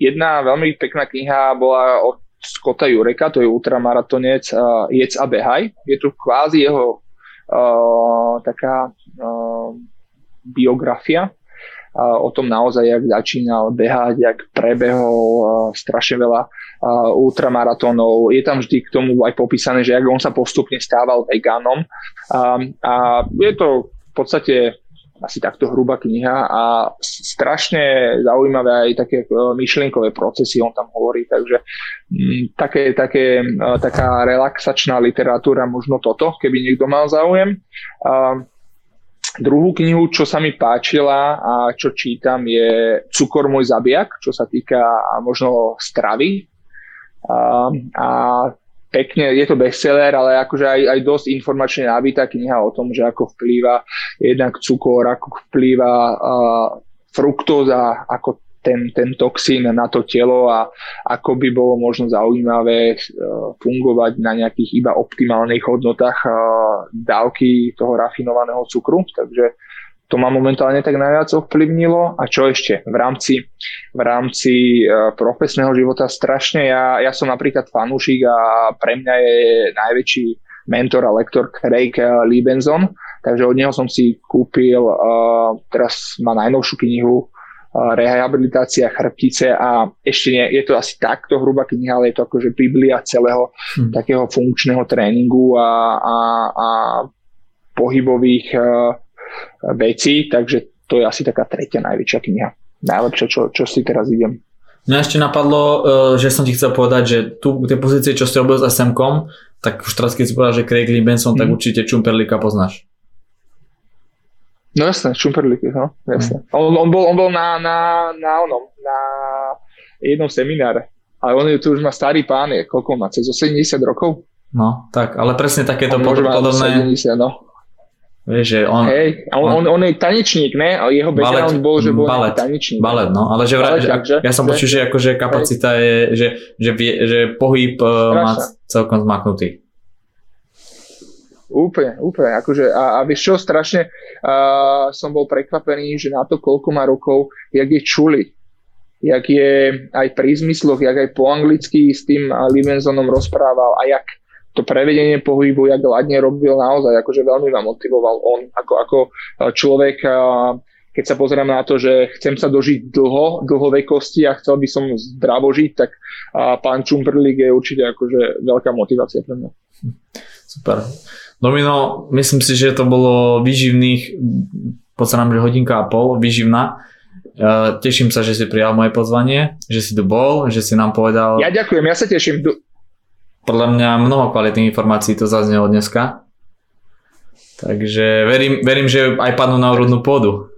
Jedna veľmi pekná kniha bola od Scotta Jureka, to je ultramaratonec Jec a behaj. Je tu kvázi jeho uh, taká uh, biografia o tom naozaj, jak začínal behať, jak prebehol strašne veľa ultramaratónov. Je tam vždy k tomu aj popísané, že jak on sa postupne stával vegánom. A je to v podstate asi takto hrubá kniha a strašne zaujímavé aj také e, myšlienkové procesy on tam hovorí, takže m, také, také, e, taká relaxačná literatúra, možno toto, keby niekto mal záujem. A, Druhú knihu, čo sa mi páčila a čo čítam je Cukor môj zabijak, čo sa týka možno stravy. A, a pekne, je to bestseller, ale akože aj, aj dosť informačne nabitá kniha o tom, že ako vplýva jednak cukor, ako vplýva uh, fruktóza, ako ten, ten toxín na to telo a ako by bolo možno zaujímavé e, fungovať na nejakých iba optimálnych hodnotách e, dávky toho rafinovaného cukru. Takže to ma momentálne tak najviac ovplyvnilo. A čo ešte? V rámci, v rámci e, profesného života strašne. Ja, ja som napríklad fanúšik a pre mňa je najväčší mentor a lektor Craig Liebenson, takže od neho som si kúpil, uh, teraz má najnovšiu knihu rehabilitácia chrbtice a ešte nie, je to asi takto hrubá kniha, ale je to akože biblia celého hmm. takého funkčného tréningu a, a, a pohybových uh, vecí, takže to je asi taká tretia najväčšia kniha. Najlepšia, čo, čo si teraz idem. Mňa ešte napadlo, e, že som ti chcel povedať, že tu tie pozície, čo si robil s SMkom, tak už teraz keď si povedal, že Craig Lee Benson, mm. tak hmm. určite Čumperlika poznáš. No jasné, Šumperlíky, no, jasné. Mm. On, on, bol, on bol na, na, na onom, na jednom semináre. Ale on je tu už má starý pán, je koľko má, cez 80 rokov? No, tak, ale presne takéto podobné... 70, no. Vieš, že on, Hej, on, on, on, je tanečník, ne? A jeho background balet, bol, že bol balet, tanečník. Balet, no, ale že, balet, že, takže, ja som počul, že akože kapacita je, že, že, vie, že pohyb uh, má celkom zmaknutý. Úplne, úplne. Akože, a, a vieš čo, strašne uh, som bol prekvapený, že na to, koľko má rokov, jak je čuli. Jak je aj pri zmysloch, jak aj po anglicky s tým Livenzonom rozprával a jak to prevedenie pohybu, jak ladne robil naozaj, akože veľmi ma motivoval on ako, ako človek, keď sa pozerám na to, že chcem sa dožiť dlho, dlhovekosti a chcel by som zdravo žiť, tak pán Čumperlík je určite akože veľká motivácia pre mňa. Super. Domino, myslím si, že to bolo výživných, nám, že hodinka a pol, výživná. Teším sa, že si prijal moje pozvanie, že si tu bol, že si nám povedal... Ja ďakujem, ja sa teším. podľa mňa mnoho kvalitných informácií to zaznelo dneska. Takže verím, verím, že aj padnú na úrodnú pôdu.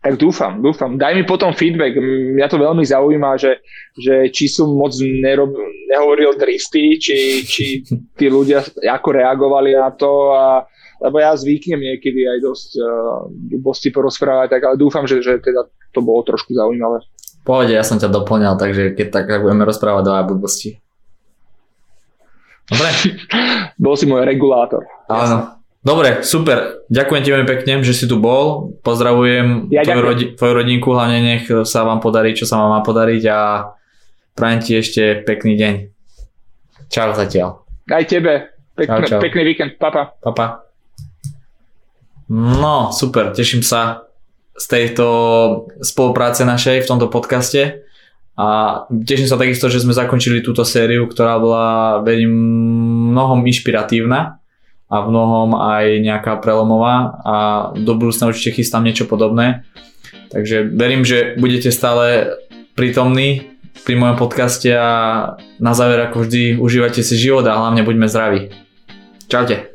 Tak dúfam, dúfam. Daj mi potom feedback. Mňa to veľmi zaujíma, že, že či som moc nerob, nehovoril tristy, či, či tí ľudia ako reagovali na to. A, lebo ja zvyknem niekedy aj dosť uh, porozprávať, tak ale dúfam, že, že teda to bolo trošku zaujímavé. Pohode, ja som ťa doplňal, takže keď tak, tak budeme rozprávať dva blbosti. Dobre? bol si môj regulátor. Áno. Dobre, super. Ďakujem ti veľmi pekne, že si tu bol. Pozdravujem ja tvoju, rodi- tvoju rodinku, hlavne nech sa vám podarí, čo sa vám má podariť a prajem ti ešte pekný deň. Čau zatiaľ. Aj tebe. Pekný, čau, čau. pekný víkend. Papa. Papa. No, super. Teším sa z tejto spolupráce našej v tomto podcaste. A teším sa takisto, že sme zakončili túto sériu, ktorá bola, verím, mnohom inšpiratívna a v mnohom aj nejaká prelomová a do budúcna určite chystám niečo podobné. Takže verím, že budete stále prítomní pri mojom podcaste a na záver ako vždy užívajte si život a hlavne buďme zdraví. Čaute.